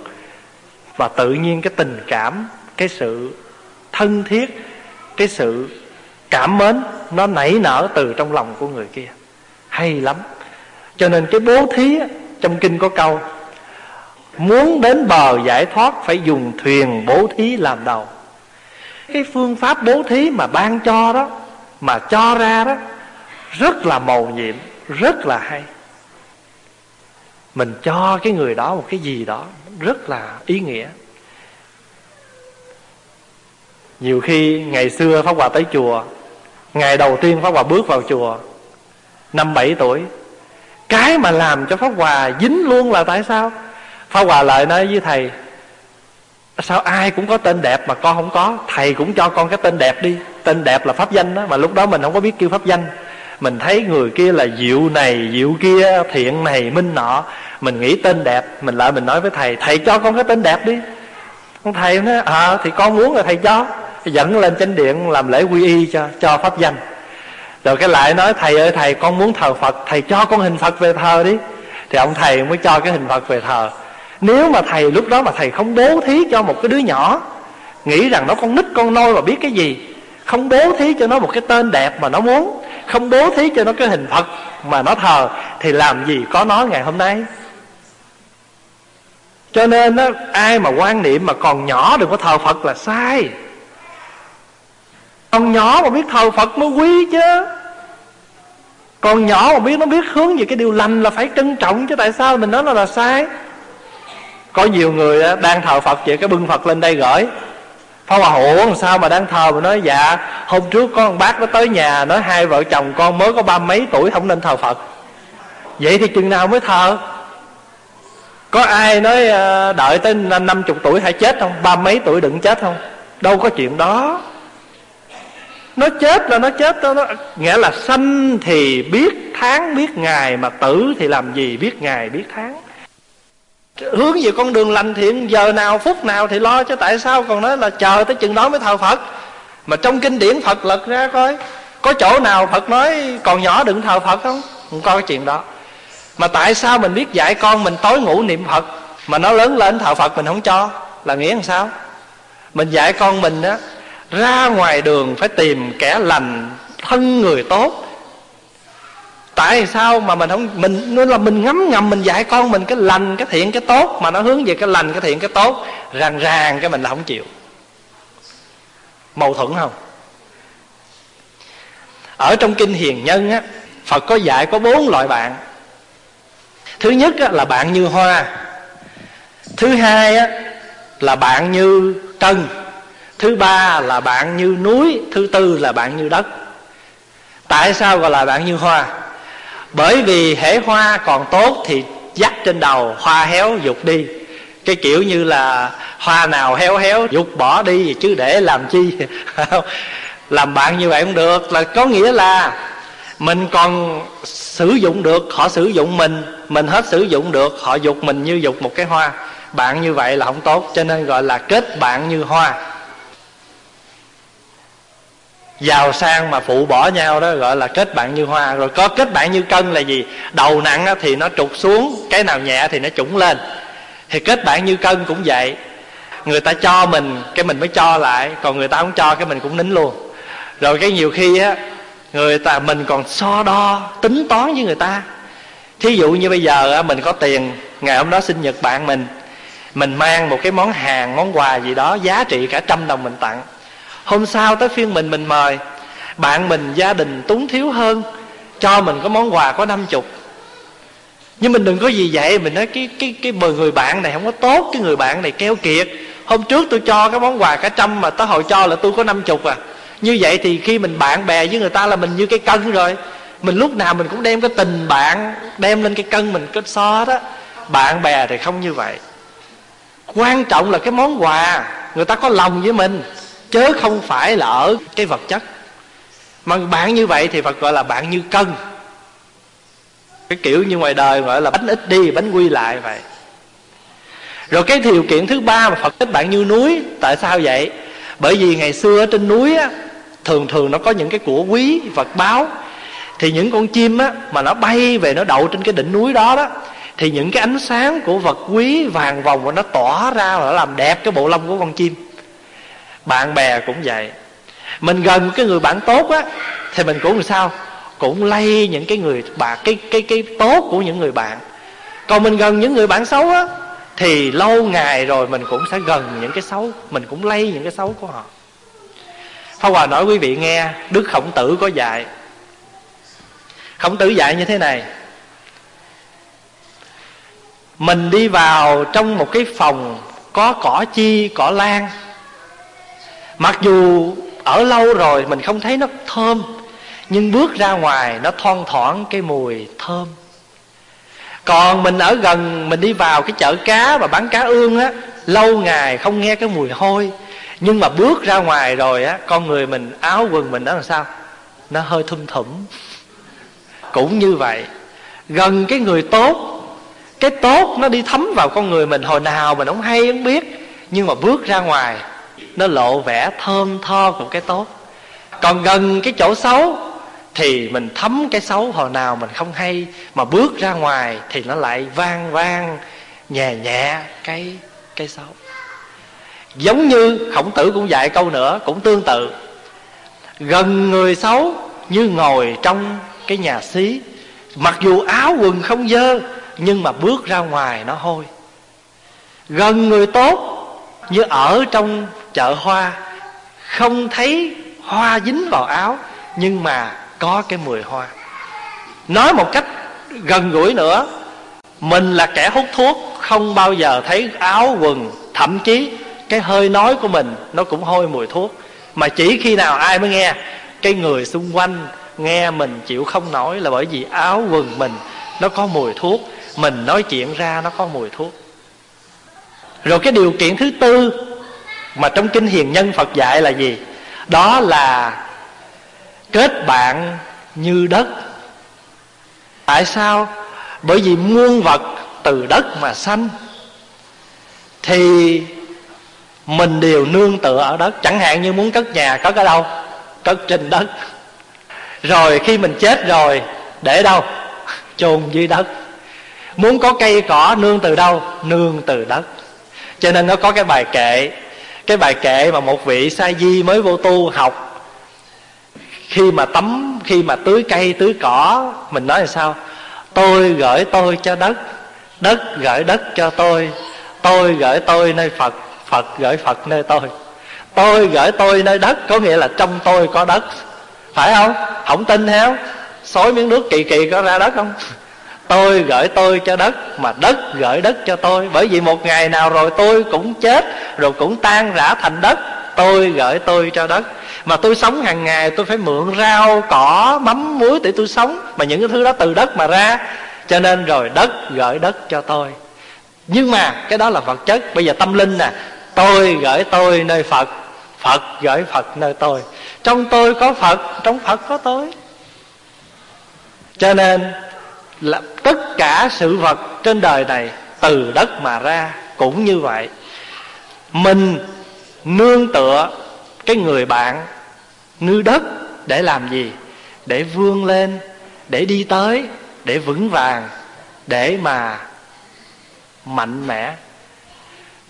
Và tự nhiên cái tình cảm, cái sự thân thiết cái sự cảm mến nó nảy nở từ trong lòng của người kia. Hay lắm. Cho nên cái bố thí trong kinh có câu, muốn đến bờ giải thoát phải dùng thuyền bố thí làm đầu. Cái phương pháp bố thí mà ban cho đó, mà cho ra đó, rất là màu nhiệm, rất là hay. Mình cho cái người đó một cái gì đó, rất là ý nghĩa nhiều khi ngày xưa pháp hòa tới chùa ngày đầu tiên pháp hòa bước vào chùa năm bảy tuổi cái mà làm cho pháp hòa dính luôn là tại sao? Pháp hòa lại nói với thầy sao ai cũng có tên đẹp mà con không có? Thầy cũng cho con cái tên đẹp đi. Tên đẹp là pháp danh đó mà lúc đó mình không có biết kêu pháp danh. Mình thấy người kia là diệu này diệu kia thiện này minh nọ. Mình nghĩ tên đẹp mình lại mình nói với thầy thầy cho con cái tên đẹp đi. Ông thầy nói ờ à, thì con muốn là thầy cho dẫn lên chánh điện làm lễ quy y cho cho pháp danh. Rồi cái lại nói thầy ơi thầy con muốn thờ phật thầy cho con hình phật về thờ đi. Thì ông thầy mới cho cái hình phật về thờ. Nếu mà thầy lúc đó mà thầy không bố thí cho một cái đứa nhỏ nghĩ rằng nó con nít con nôi mà biết cái gì không bố thí cho nó một cái tên đẹp mà nó muốn không bố thí cho nó cái hình phật mà nó thờ thì làm gì có nó ngày hôm nay? Cho nên đó, ai mà quan niệm mà còn nhỏ đừng có thờ phật là sai con nhỏ mà biết thờ phật mới quý chứ. Còn nhỏ mà biết, nó biết hướng về cái điều lành là phải trân trọng chứ, tại sao mình nói nó là sai? Có nhiều người đang thờ phật vậy, cái bưng phật lên đây gửi. Phá Hòa Ủa sao mà đang thờ mà nói dạ Hôm trước có con bác nó tới nhà, Nói hai vợ chồng con mới có ba mấy tuổi Không nên thờ Phật. Vậy thì chừng nào mới thờ? Có ai nói à, đợi tới năm chục tuổi hay chết không? Ba mấy tuổi đừng chết không? Đâu có chuyện đó. Nó chết là nó chết đó nó, Nghĩa là sanh thì biết tháng biết ngày Mà tử thì làm gì biết ngày biết tháng. Hướng về con đường lành thiện giờ nào phút nào thì lo chứ tại sao? Còn nói là chờ tới chừng đó mới thờ phật. Mà trong kinh điển phật lật ra coi có chỗ nào phật nói còn nhỏ đừng thờ phật không? Không có cái chuyện đó. Mà tại sao mình biết dạy con mình tối ngủ niệm phật mà nó lớn lên thờ phật mình không cho? Là nghĩa làm sao? Mình dạy con mình á ra ngoài đường phải tìm kẻ lành thân người tốt. Tại sao mà mình không mình nói là mình ngấm ngầm mình dạy con mình cái lành cái thiện cái tốt mà nó hướng về cái lành cái thiện cái tốt ràng ràng cái mình là không chịu. Mâu thuẫn không? Ở trong kinh hiền nhân á phật có dạy có bốn loại bạn. Thứ nhất á, là bạn như hoa. Thứ hai á, là bạn như cân thứ ba là bạn như núi, thứ tư là bạn như đất. Tại sao gọi là bạn như hoa? Bởi vì hễ hoa còn tốt thì dắt trên đầu hoa héo dục đi. Cái kiểu như là hoa nào héo héo dục bỏ đi chứ để làm chi? [LAUGHS] Làm bạn như vậy không được, là có nghĩa là mình còn sử dụng được, họ sử dụng mình mình hết sử dụng được, họ dục mình như dục một cái hoa. Bạn như vậy là không tốt, cho nên gọi là kết bạn như hoa giàu sang mà phụ bỏ nhau đó gọi là kết bạn như hoa. Rồi có kết bạn như cân là gì? Đầu nặng thì nó trục xuống cái nào nhẹ thì nó trũng lên. Thì kết bạn như cân cũng vậy. Người ta cho mình cái mình mới cho lại. Còn người ta không cho cái mình cũng nín luôn. Rồi cái nhiều khi á người ta mình còn so đo tính toán với người ta. Thí dụ như bây giờ á, mình có tiền ngày hôm đó sinh nhật bạn mình mình mang một cái món hàng món quà gì đó giá trị cả trăm đồng mình tặng hôm sau tới phiên mình mình mời bạn mình gia đình túng thiếu hơn, cho mình có món quà có năm chục. Nhưng mình đừng có gì vậy mình nói cái cái cái bờ người bạn này không có tốt, cái người bạn này keo kiệt. Hôm trước tôi cho cái món quà cả trăm mà tới hồi cho là tôi có năm chục à. Như vậy thì khi mình bạn bè với người ta là mình như cái cân rồi. Mình lúc nào mình cũng đem cái tình bạn, đem lên cái cân mình kết so đó. Bạn bè thì không như vậy. Quan trọng là cái món quà, người ta có lòng với mình chớ không phải là ở cái vật chất. Mà bạn như vậy thì Phật gọi là bạn như cân. Cái kiểu như ngoài đời gọi là bánh ít đi, bánh quy lại vậy. Rồi cái điều kiện thứ ba mà Phật thích bạn như núi, tại sao vậy? Bởi vì ngày xưa ở trên núi á, thường thường nó có những cái của quý vật báo. Thì những con chim á, mà nó bay về nó đậu trên cái đỉnh núi đó đó, thì những cái ánh sáng của vật quý vàng vòng và nó tỏa ra và nó làm đẹp cái bộ lông của con chim bạn bè cũng vậy. Mình gần cái người bạn tốt á thì mình cũng làm sao? Cũng lây những cái người bạn cái cái cái tốt của những người bạn. Còn mình gần những người bạn xấu á thì lâu ngày rồi mình cũng sẽ gần những cái xấu mình cũng lây những cái xấu của họ. Pháp Hòa nói quý vị nghe Đức Khổng Tử có dạy. Khổng Tử dạy như thế này. Mình đi vào trong một cái phòng Có cỏ chi, cỏ lan mặc dù ở lâu rồi mình không thấy nó thơm, nhưng bước ra ngoài nó thoang thoảng cái mùi thơm. Còn mình ở gần, mình đi vào cái chợ cá và bán cá ương á, lâu ngày không nghe cái mùi hôi. Nhưng mà bước ra ngoài rồi á, con người mình, áo quần mình đó là sao? Nó hơi thum thủm. Cũng như vậy, gần cái người tốt, cái tốt nó đi thấm vào con người mình. Hồi nào mình không hay không biết, nhưng mà bước ra ngoài nó lộ vẻ thơm tho của cái tốt. Còn gần cái chỗ xấu thì mình thấm cái xấu hồi nào mình không hay, mà bước ra ngoài thì nó lại vang vang nhẹ nhẹ cái cái xấu. Giống như khổng tử cũng dạy câu nữa, cũng tương tự. Gần người xấu như ngồi trong cái nhà xí. Mặc dù áo quần không dơ, nhưng mà bước ra ngoài nó hôi. Gần người tốt như ở trong chợ hoa. Không thấy hoa dính vào áo, nhưng mà có cái mùi hoa. Nói một cách gần gũi nữa, mình là kẻ hút thuốc, không bao giờ thấy áo quần, thậm chí cái hơi nói của mình nó cũng hôi mùi thuốc. Mà chỉ khi nào ai mới nghe, cái người xung quanh nghe mình chịu không nổi là bởi vì áo quần mình nó có mùi thuốc, mình nói chuyện ra nó có mùi thuốc. Rồi cái điều kiện thứ tư mà trong kinh hiền nhân phật dạy là gì? Đó là kết bạn như đất. Tại sao? Bởi vì muôn vật từ đất mà sanh, thì mình đều nương tựa ở đất. Chẳng hạn như muốn cất nhà cất ở đâu? Cất trên đất. Rồi khi mình chết rồi, để đâu? Chôn dưới đất. Muốn có cây cỏ nương từ đâu? Nương từ đất. Cho nên nó có cái bài kệ cái bài kệ mà một vị sa di mới vô tu học, khi mà tắm, khi mà tưới cây, tưới cỏ, mình nói là sao? Tôi gửi tôi cho đất đất gửi đất cho tôi tôi gửi tôi nơi phật phật gửi phật nơi tôi. Tôi gửi tôi nơi đất, có nghĩa là trong tôi có đất. Phải không? Không tin heo? Xối miếng nước kỳ kỳ có ra đất không? Tôi gửi tôi cho đất, mà đất gửi đất cho tôi. Bởi vì một ngày nào rồi tôi cũng chết, rồi cũng tan rã thành đất. Tôi gửi tôi cho đất. Mà tôi sống hàng ngày, tôi phải mượn rau, cỏ, mắm, muối để tôi sống. Mà những cái thứ đó từ đất mà ra. Cho nên rồi đất gửi đất cho tôi. Nhưng mà cái đó là vật chất. Bây giờ tâm linh nè, tôi gửi tôi nơi phật phật gửi phật nơi tôi. Trong tôi có phật, trong phật có tôi. Cho nên là tất cả sự vật trên đời này từ đất mà ra cũng như vậy. Mình nương tựa cái người bạn như đất để làm gì? Để vươn lên, để đi tới, để vững vàng, để mà mạnh mẽ.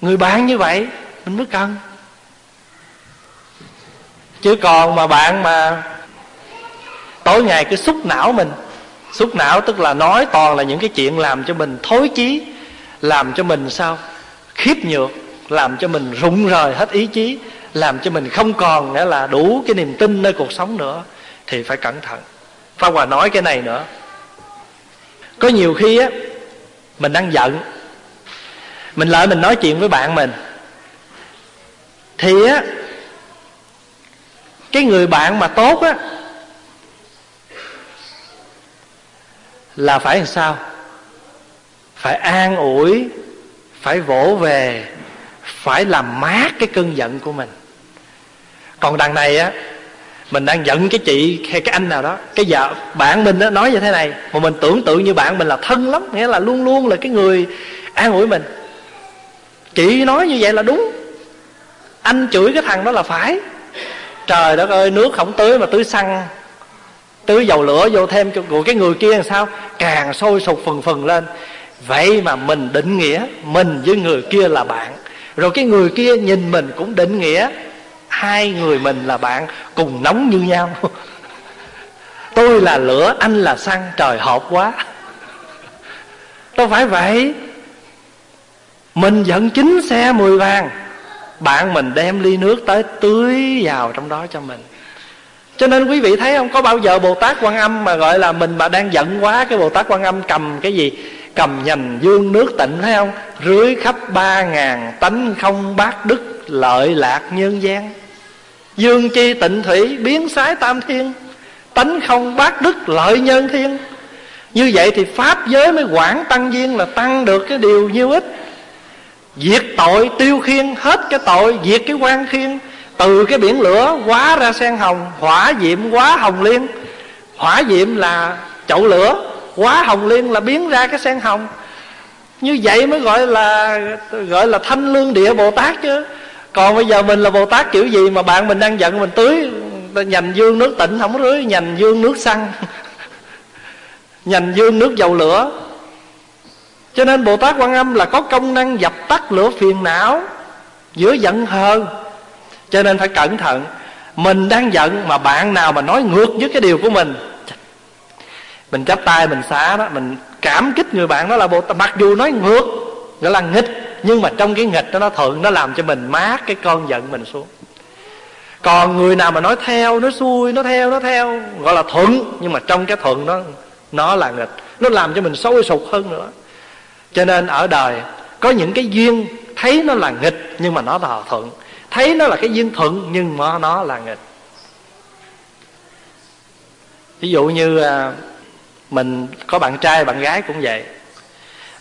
Người bạn như vậy, mình mới cần. Chứ còn mà bạn mà tối ngày cứ xúc não mình xúc não tức là nói toàn là những cái chuyện làm cho mình thối chí, làm cho mình sao? Khiếp nhược, làm cho mình rụng rời hết ý chí, làm cho mình không còn nghĩa là đủ cái niềm tin nơi cuộc sống nữa, thì phải cẩn thận. Pháp Hòa nói cái này nữa. Có nhiều khi á, Mình đang giận, Mình lại mình nói chuyện với bạn mình, Thì á, Cái người bạn mà tốt á là phải làm sao? Phải an ủi, phải vỗ về, phải làm mát cái cơn giận của mình. Còn đằng này á, mình đang giận cái chị hay cái anh nào đó. Cái vợ bạn mình đó nói như thế này, mà mình tưởng tượng như bạn mình là thân lắm, nghĩa là luôn luôn là cái người an ủi mình. Chị nói như vậy là đúng. Anh chửi cái thằng đó là phải. Trời đất ơi, nước không tưới mà tưới xăng tưới dầu lửa vô thêm cho của cái người kia làm sao? Càng sôi sục phần phần lên. Vậy mà mình định nghĩa, mình với người kia là bạn. Rồi cái người kia nhìn mình cũng định nghĩa, hai người mình là bạn, cùng nóng như nhau. [LAUGHS] Tôi là lửa, anh là xăng, trời hợp quá. Đâu phải vậy. Mình dẫn chính xe mười vàng. Bạn mình đem ly nước tới tưới vào trong đó cho mình cho nên quý vị thấy không? Có bao giờ bồ tát quan âm mà gọi là mình mà đang giận quá, cái bồ tát quan âm cầm cái gì? Cầm nhành dương nước tịnh, thấy không? Rưới khắp ba ngàn tánh không bát đức, lợi lạc nhân gian. Dương chi tịnh thủy, biến sái tam thiên. Tánh không bát đức, lợi nhân thiên. Như vậy thì pháp giới mới quản tăng viên là tăng được cái điều nhiêu ít diệt tội tiêu khiên, hết cái tội, diệt cái quan khiên từ cái biển lửa hóa ra sen hồng, hỏa diệm hóa hồng liên. Hỏa diệm là chậu lửa quá hồng liên là biến ra cái sen hồng. Như vậy mới gọi là gọi là thanh lương địa bồ tát chứ. Còn bây giờ mình là bồ tát kiểu gì mà bạn mình đang giận mình tưới, nhành dương nước tịnh không rưới, nhành dương nước xăng, [LAUGHS] nhành dương nước dầu lửa. Cho nên bồ tát quan âm là có công năng dập tắt lửa phiền não giữa giận hờn cho nên phải cẩn thận. Mình đang giận mà bạn nào mà nói ngược với cái điều của mình. Mình chắp tay, mình xá đó, mình cảm kích người bạn đó là bồ tát. Mặc dù nói ngược, gọi là nghịch, nhưng mà trong cái nghịch đó nó thuận nó làm cho mình mát cái con giận mình xuống. Còn người nào mà nói theo nó xuôi nó theo nó theo, gọi là thuận, nhưng mà trong cái thuận đó, nó là nghịch. Nó làm cho mình xấu, sụt hơn nữa. Cho nên ở đời, có những cái duyên, thấy nó là nghịch, nhưng mà nó là thuận thấy nó là cái duyên thuận, nhưng mà nó là nghịch. Ví dụ như à, mình có bạn trai, bạn gái cũng vậy.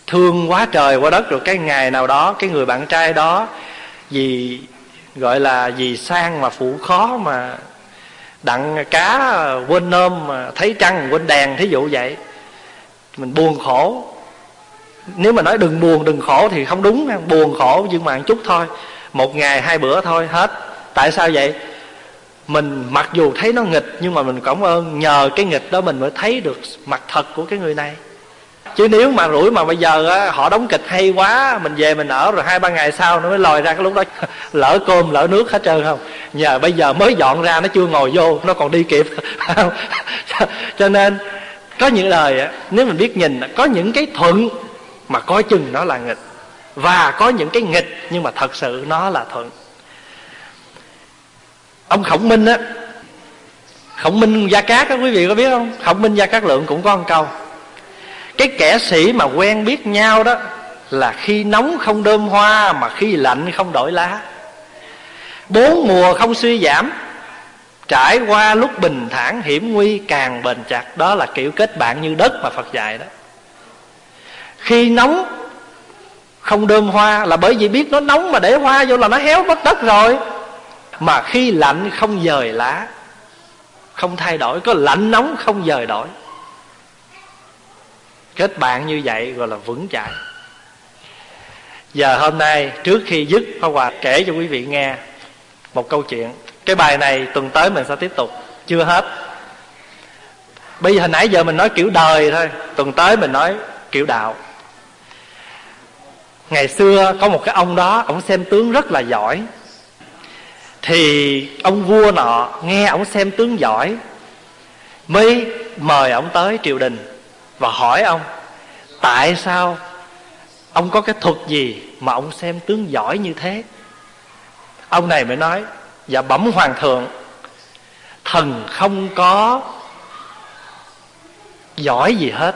Thương quá trời, quá đất rồi, cái ngày nào đó, cái người bạn trai đó vì, gọi là vì sang mà phụ khó mà đặng cá, quên nôm mà thấy trăng, quên đèn, thí dụ vậy. Mình buồn khổ. Nếu mà nói đừng buồn, đừng khổ thì không đúng buồn khổ nhưng mà một chút thôi một ngày hai bữa thôi hết. Tại sao vậy? Mình mặc dù thấy nó nghịch nhưng mà mình cảm ơn nhờ cái nghịch đó mình mới thấy được mặt thật của cái người này. Chứ nếu mà rủi mà bây giờ á, họ đóng kịch hay quá mình về mình ở rồi hai ba ngày sau nó mới lòi ra cái lúc đó. [LAUGHS] Lỡ cơm lỡ nước hết trơn không? Nhờ bây giờ mới dọn ra nó chưa ngồi vô nó còn đi kịp. [LAUGHS] Cho nên có những lời á, nếu mình biết nhìn có những cái thuận mà coi chừng nó là nghịch và có những cái nghịch, nhưng mà thật sự nó là thuận. Ông khổng minh á, khổng minh gia cát á, quý vị có biết không? Khổng minh gia cát lượng cũng có một câu. Cái kẻ sĩ mà quen biết nhau đó là khi nóng không đơm hoa mà khi lạnh không đổi lá. Bốn mùa không suy giảm, trải qua lúc bình thản hiểm nguy càng bền chặt. Đó là kiểu kết bạn như đất mà phật dạy đó. Khi nóng không đơm hoa là bởi vì biết nó nóng mà để hoa vô là nó héo mất đất rồi. Mà khi lạnh không dời lá, không thay đổi, có lạnh nóng không dời đổi. Kết bạn như vậy gọi là vững chãi. Giờ hôm nay, trước khi dứt Pháp Hòa kể cho quý vị nghe một câu chuyện. Cái bài này tuần tới mình sẽ tiếp tục. Chưa hết. Bây giờ hồi nãy giờ mình nói kiểu đời thôi. Tuần tới mình nói kiểu đạo ngày xưa có một cái ông đó, ông xem tướng rất là giỏi. Thì ông vua nọ nghe ông xem tướng giỏi, mới mời ông tới triều đình và hỏi ông, tại sao ông có cái thuật gì mà ông xem tướng giỏi như thế? Ông này mới nói dạ bẩm hoàng thượng, thần không có giỏi gì hết,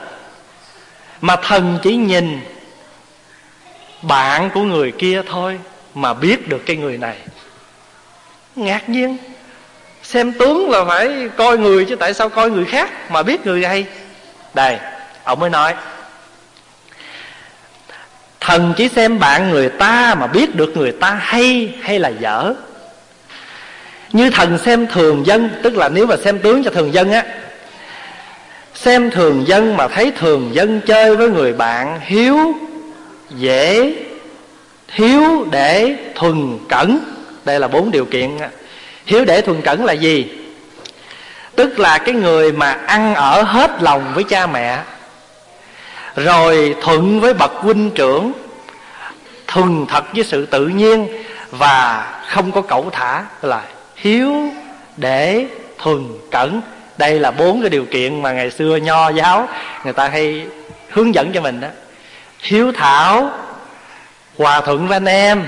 mà thần chỉ nhìn bạn của người kia thôi mà biết được cái người này. Ngạc nhiên. Xem tướng là phải coi người chứ tại sao coi người khác mà biết người hay. Đây, ông mới nói. Thần chỉ xem bạn người ta mà biết được người ta hay hay là dở. Như thần xem thường dân, tức là nếu mà xem tướng cho thường dân á, xem thường dân mà thấy thường dân chơi với người bạn hiếu dễ, hiếu để thuần cẩn. Đây là bốn điều kiện. Hiếu để thuần cẩn là gì? Tức là cái người mà ăn ở hết lòng với cha mẹ, rồi thuận với bậc huynh trưởng, thuần thật với sự tự nhiên và không có cẩu thả. Là hiếu để thuần cẩn. Đây là bốn cái điều kiện mà ngày xưa nho giáo người ta hay hướng dẫn cho mình đó hiếu thảo hòa thuận với anh em.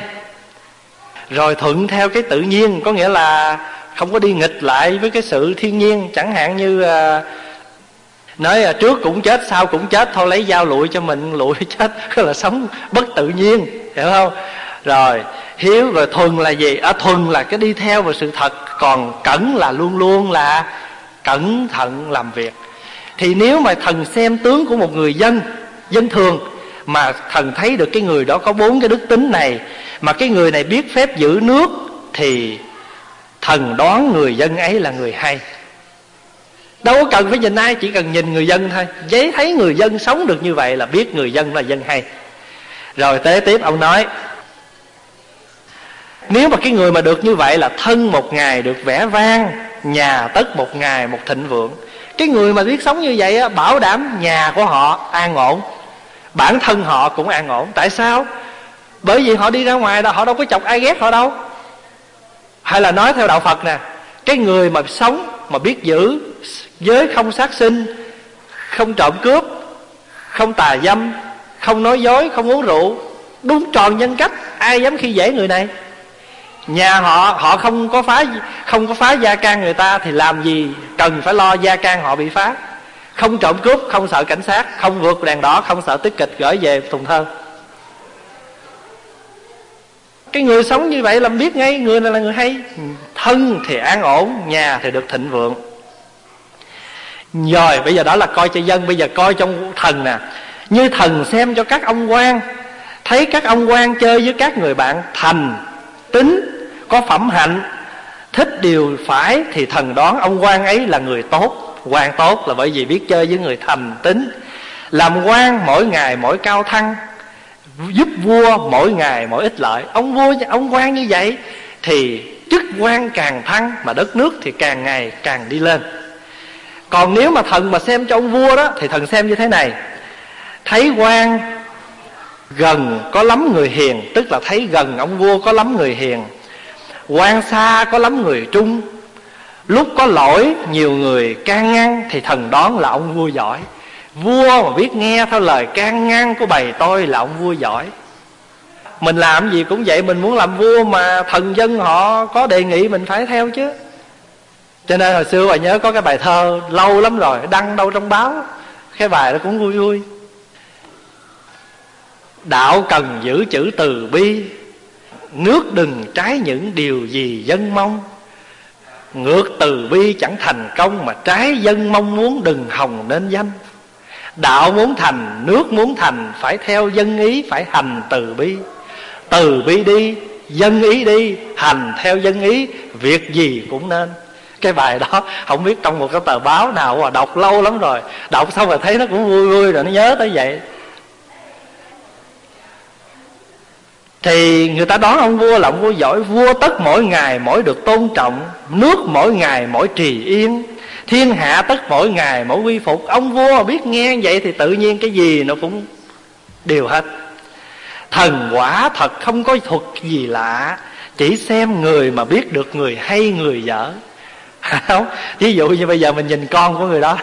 Rồi thuận theo cái tự nhiên có nghĩa là không có đi nghịch lại với cái sự thiên nhiên chẳng hạn như à, nói là trước cũng chết sau cũng chết thôi lấy dao lụi cho mình lụi [LAUGHS] chết là sống bất tự nhiên hiểu không? Rồi hiếu rồi thuần là gì? Ở à, thuần là cái đi theo vào sự thật còn cẩn là luôn luôn là cẩn thận làm việc. Thì nếu mà thần xem tướng của một người dân dân thường mà thần thấy được cái người đó có bốn cái đức tính này mà cái người này biết phép giữ nước thì thần đoán người dân ấy là người hay. Đâu có cần phải nhìn ai chỉ cần nhìn người dân thôi. Giấy thấy người dân sống được như vậy là biết người dân là dân hay. Rồi tế tiếp ông nói nếu mà cái người mà được như vậy là thân một ngày được vẻ vang nhà tất một ngày một thịnh vượng cái người mà biết sống như vậy á, bảo đảm nhà của họ an ổn bản thân họ cũng an ổn. Tại sao? Bởi vì họ đi ra ngoài đó họ đâu có chọc ai ghét họ đâu. Hay là nói theo đạo phật nè, cái người mà sống, mà biết giữ giới không sát sinh, không trộm cướp, không tà dâm, không nói dối, không uống rượu, đúng tròn nhân cách, ai dám khi dễ người này? Nhà họ họ không có phá, không có phá gia can người ta thì làm gì cần phải lo gia can họ bị phá? Không trộm cướp, không sợ cảnh sát, không vượt đèn đỏ, không sợ tiết kịch gửi về thùng thơ. Cái người sống như vậy làm biết ngay, người này là người hay. Thân thì an ổn, nhà thì được thịnh vượng. Rồi, bây giờ đó là coi cho dân, bây giờ coi trong thần nè. Như thần xem cho các ông quan. Thấy các ông quan chơi với các người bạn, thành, tính, có phẩm hạnh, thích điều phải thì thần đoán ông quan ấy là người tốt quan tốt là bởi vì biết chơi với người thành tính. Làm quan mỗi ngày mỗi cao thăng, giúp vua mỗi ngày mỗi ích lợi. Ông vua, ông quan như vậy thì chức quan càng thăng mà đất nước thì càng ngày càng đi lên. Còn nếu mà thần mà xem cho ông vua đó, thì thần xem như thế này. Thấy quan gần có lắm người hiền, tức là thấy gần ông vua có lắm người hiền. Quan xa có lắm người trung lúc có lỗi, nhiều người can ngăn thì thần đoán là ông vua giỏi. Vua mà biết nghe theo lời can ngăn của bầy tôi là ông vua giỏi. Mình làm gì cũng vậy, mình muốn làm vua mà thần dân họ có đề nghị mình phải theo chứ. Cho nên hồi xưa bà nhớ có cái bài thơ lâu lắm rồi, đăng đâu trong báo. Cái bài đó cũng vui vui. Đạo cần giữ chữ từ bi, nước đừng trái những điều gì dân mong ngược từ bi chẳng thành công mà trái dân mong muốn đừng hồng nên danh. Đạo muốn thành, nước muốn thành, phải theo dân ý, phải hành từ bi. Từ bi đi, dân ý đi, hành theo dân ý, việc gì cũng nên. Cái bài đó, không biết trong một cái tờ báo nào mà đọc lâu lắm rồi. Đọc xong rồi thấy nó cũng vui vui rồi, nó nhớ tới vậy. Thì người ta đón ông vua là ông vua giỏi, vua tất mỗi ngày mỗi được tôn trọng, nước mỗi ngày mỗi trì yên, thiên hạ tất mỗi ngày mỗi quy phục. Ông vua biết nghe vậy thì tự nhiên cái gì nó cũng đều hết. Thần quả thật không có thuật gì lạ, chỉ xem người mà biết được người hay người dở. [LAUGHS] Không, ví dụ như bây giờ mình nhìn con của người đó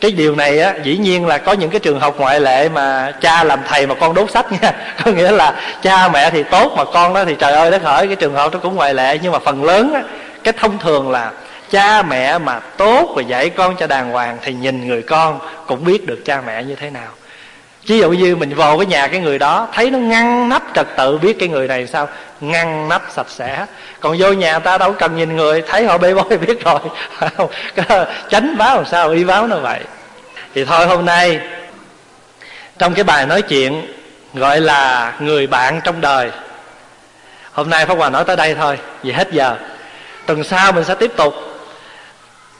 cái điều này á, dĩ nhiên là có những cái trường hợp ngoại lệ mà cha làm thầy mà con đốt sách nha. [LAUGHS] Có nghĩa là cha mẹ thì tốt mà con đó thì trời ơi, đất hỡi, cái trường hợp đó cũng ngoại lệ. Nhưng mà phần lớn á, cái thông thường là cha mẹ mà tốt và dạy con cho đàng hoàng thì nhìn người con cũng biết được cha mẹ như thế nào ví dụ như mình vào cái nhà cái người đó, thấy nó ngăn nắp trật tự, biết cái người này sao? Ngăn nắp sạch sẽ. Còn vô nhà ta đâu cần nhìn người, thấy họ bê bối [LAUGHS] biết rồi. [LAUGHS] Tránh báo làm sao, y báo nó vậy. Thì thôi, hôm nay, trong cái bài nói chuyện gọi là người bạn trong đời, hôm nay pháp hòa nói tới đây thôi, vì hết giờ. Tuần sau mình sẽ tiếp tục.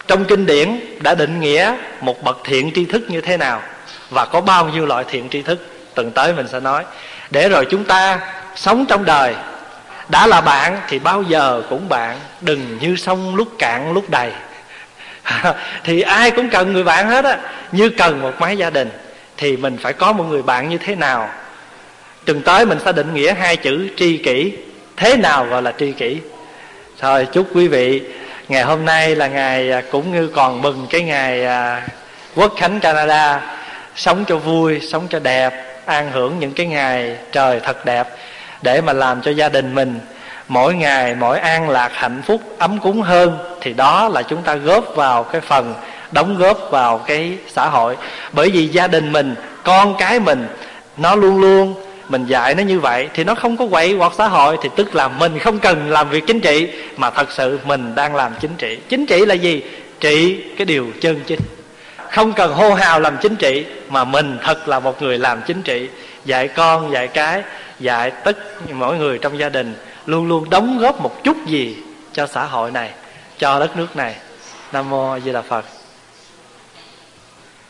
Trong kinh điển đã định nghĩa một bậc thiện tri thức như thế nào? Và có bao nhiêu loại thiện tri thức, tuần tới mình sẽ nói. Để rồi chúng ta sống trong đời. Đã là bạn thì bao giờ cũng bạn. Đừng như sông lúc cạn lúc đầy. [LAUGHS] Thì ai cũng cần người bạn hết á. Như cần một mái gia đình, thì mình phải có một người bạn như thế nào? Tuần tới mình sẽ định nghĩa hai chữ tri kỷ. Thế nào gọi là tri kỷ? Thôi, chúc quý vị ngày hôm nay là ngày à, cũng như còn mừng cái ngày à, quốc khánh canada sống cho vui, sống cho đẹp, an hưởng những cái ngày trời thật đẹp để mà làm cho gia đình mình mỗi ngày, mỗi an lạc hạnh phúc, ấm cúng hơn, thì đó là chúng ta góp vào cái phần đóng góp vào cái xã hội. Bởi vì gia đình mình, con cái mình, nó luôn luôn mình dạy nó như vậy thì nó không có quậy hoặc xã hội, thì tức là mình không cần làm việc chính trị mà thật sự mình đang làm chính trị. Chính trị là gì? Trị cái điều chân chính không cần hô hào làm chính trị, mà mình thật là một người làm chính trị. Dạy con, dạy cái, dạy tất mỗi người trong gia đình, luôn luôn đóng góp một chút gì cho xã hội này, cho đất nước này. Nam mô a di đà phật.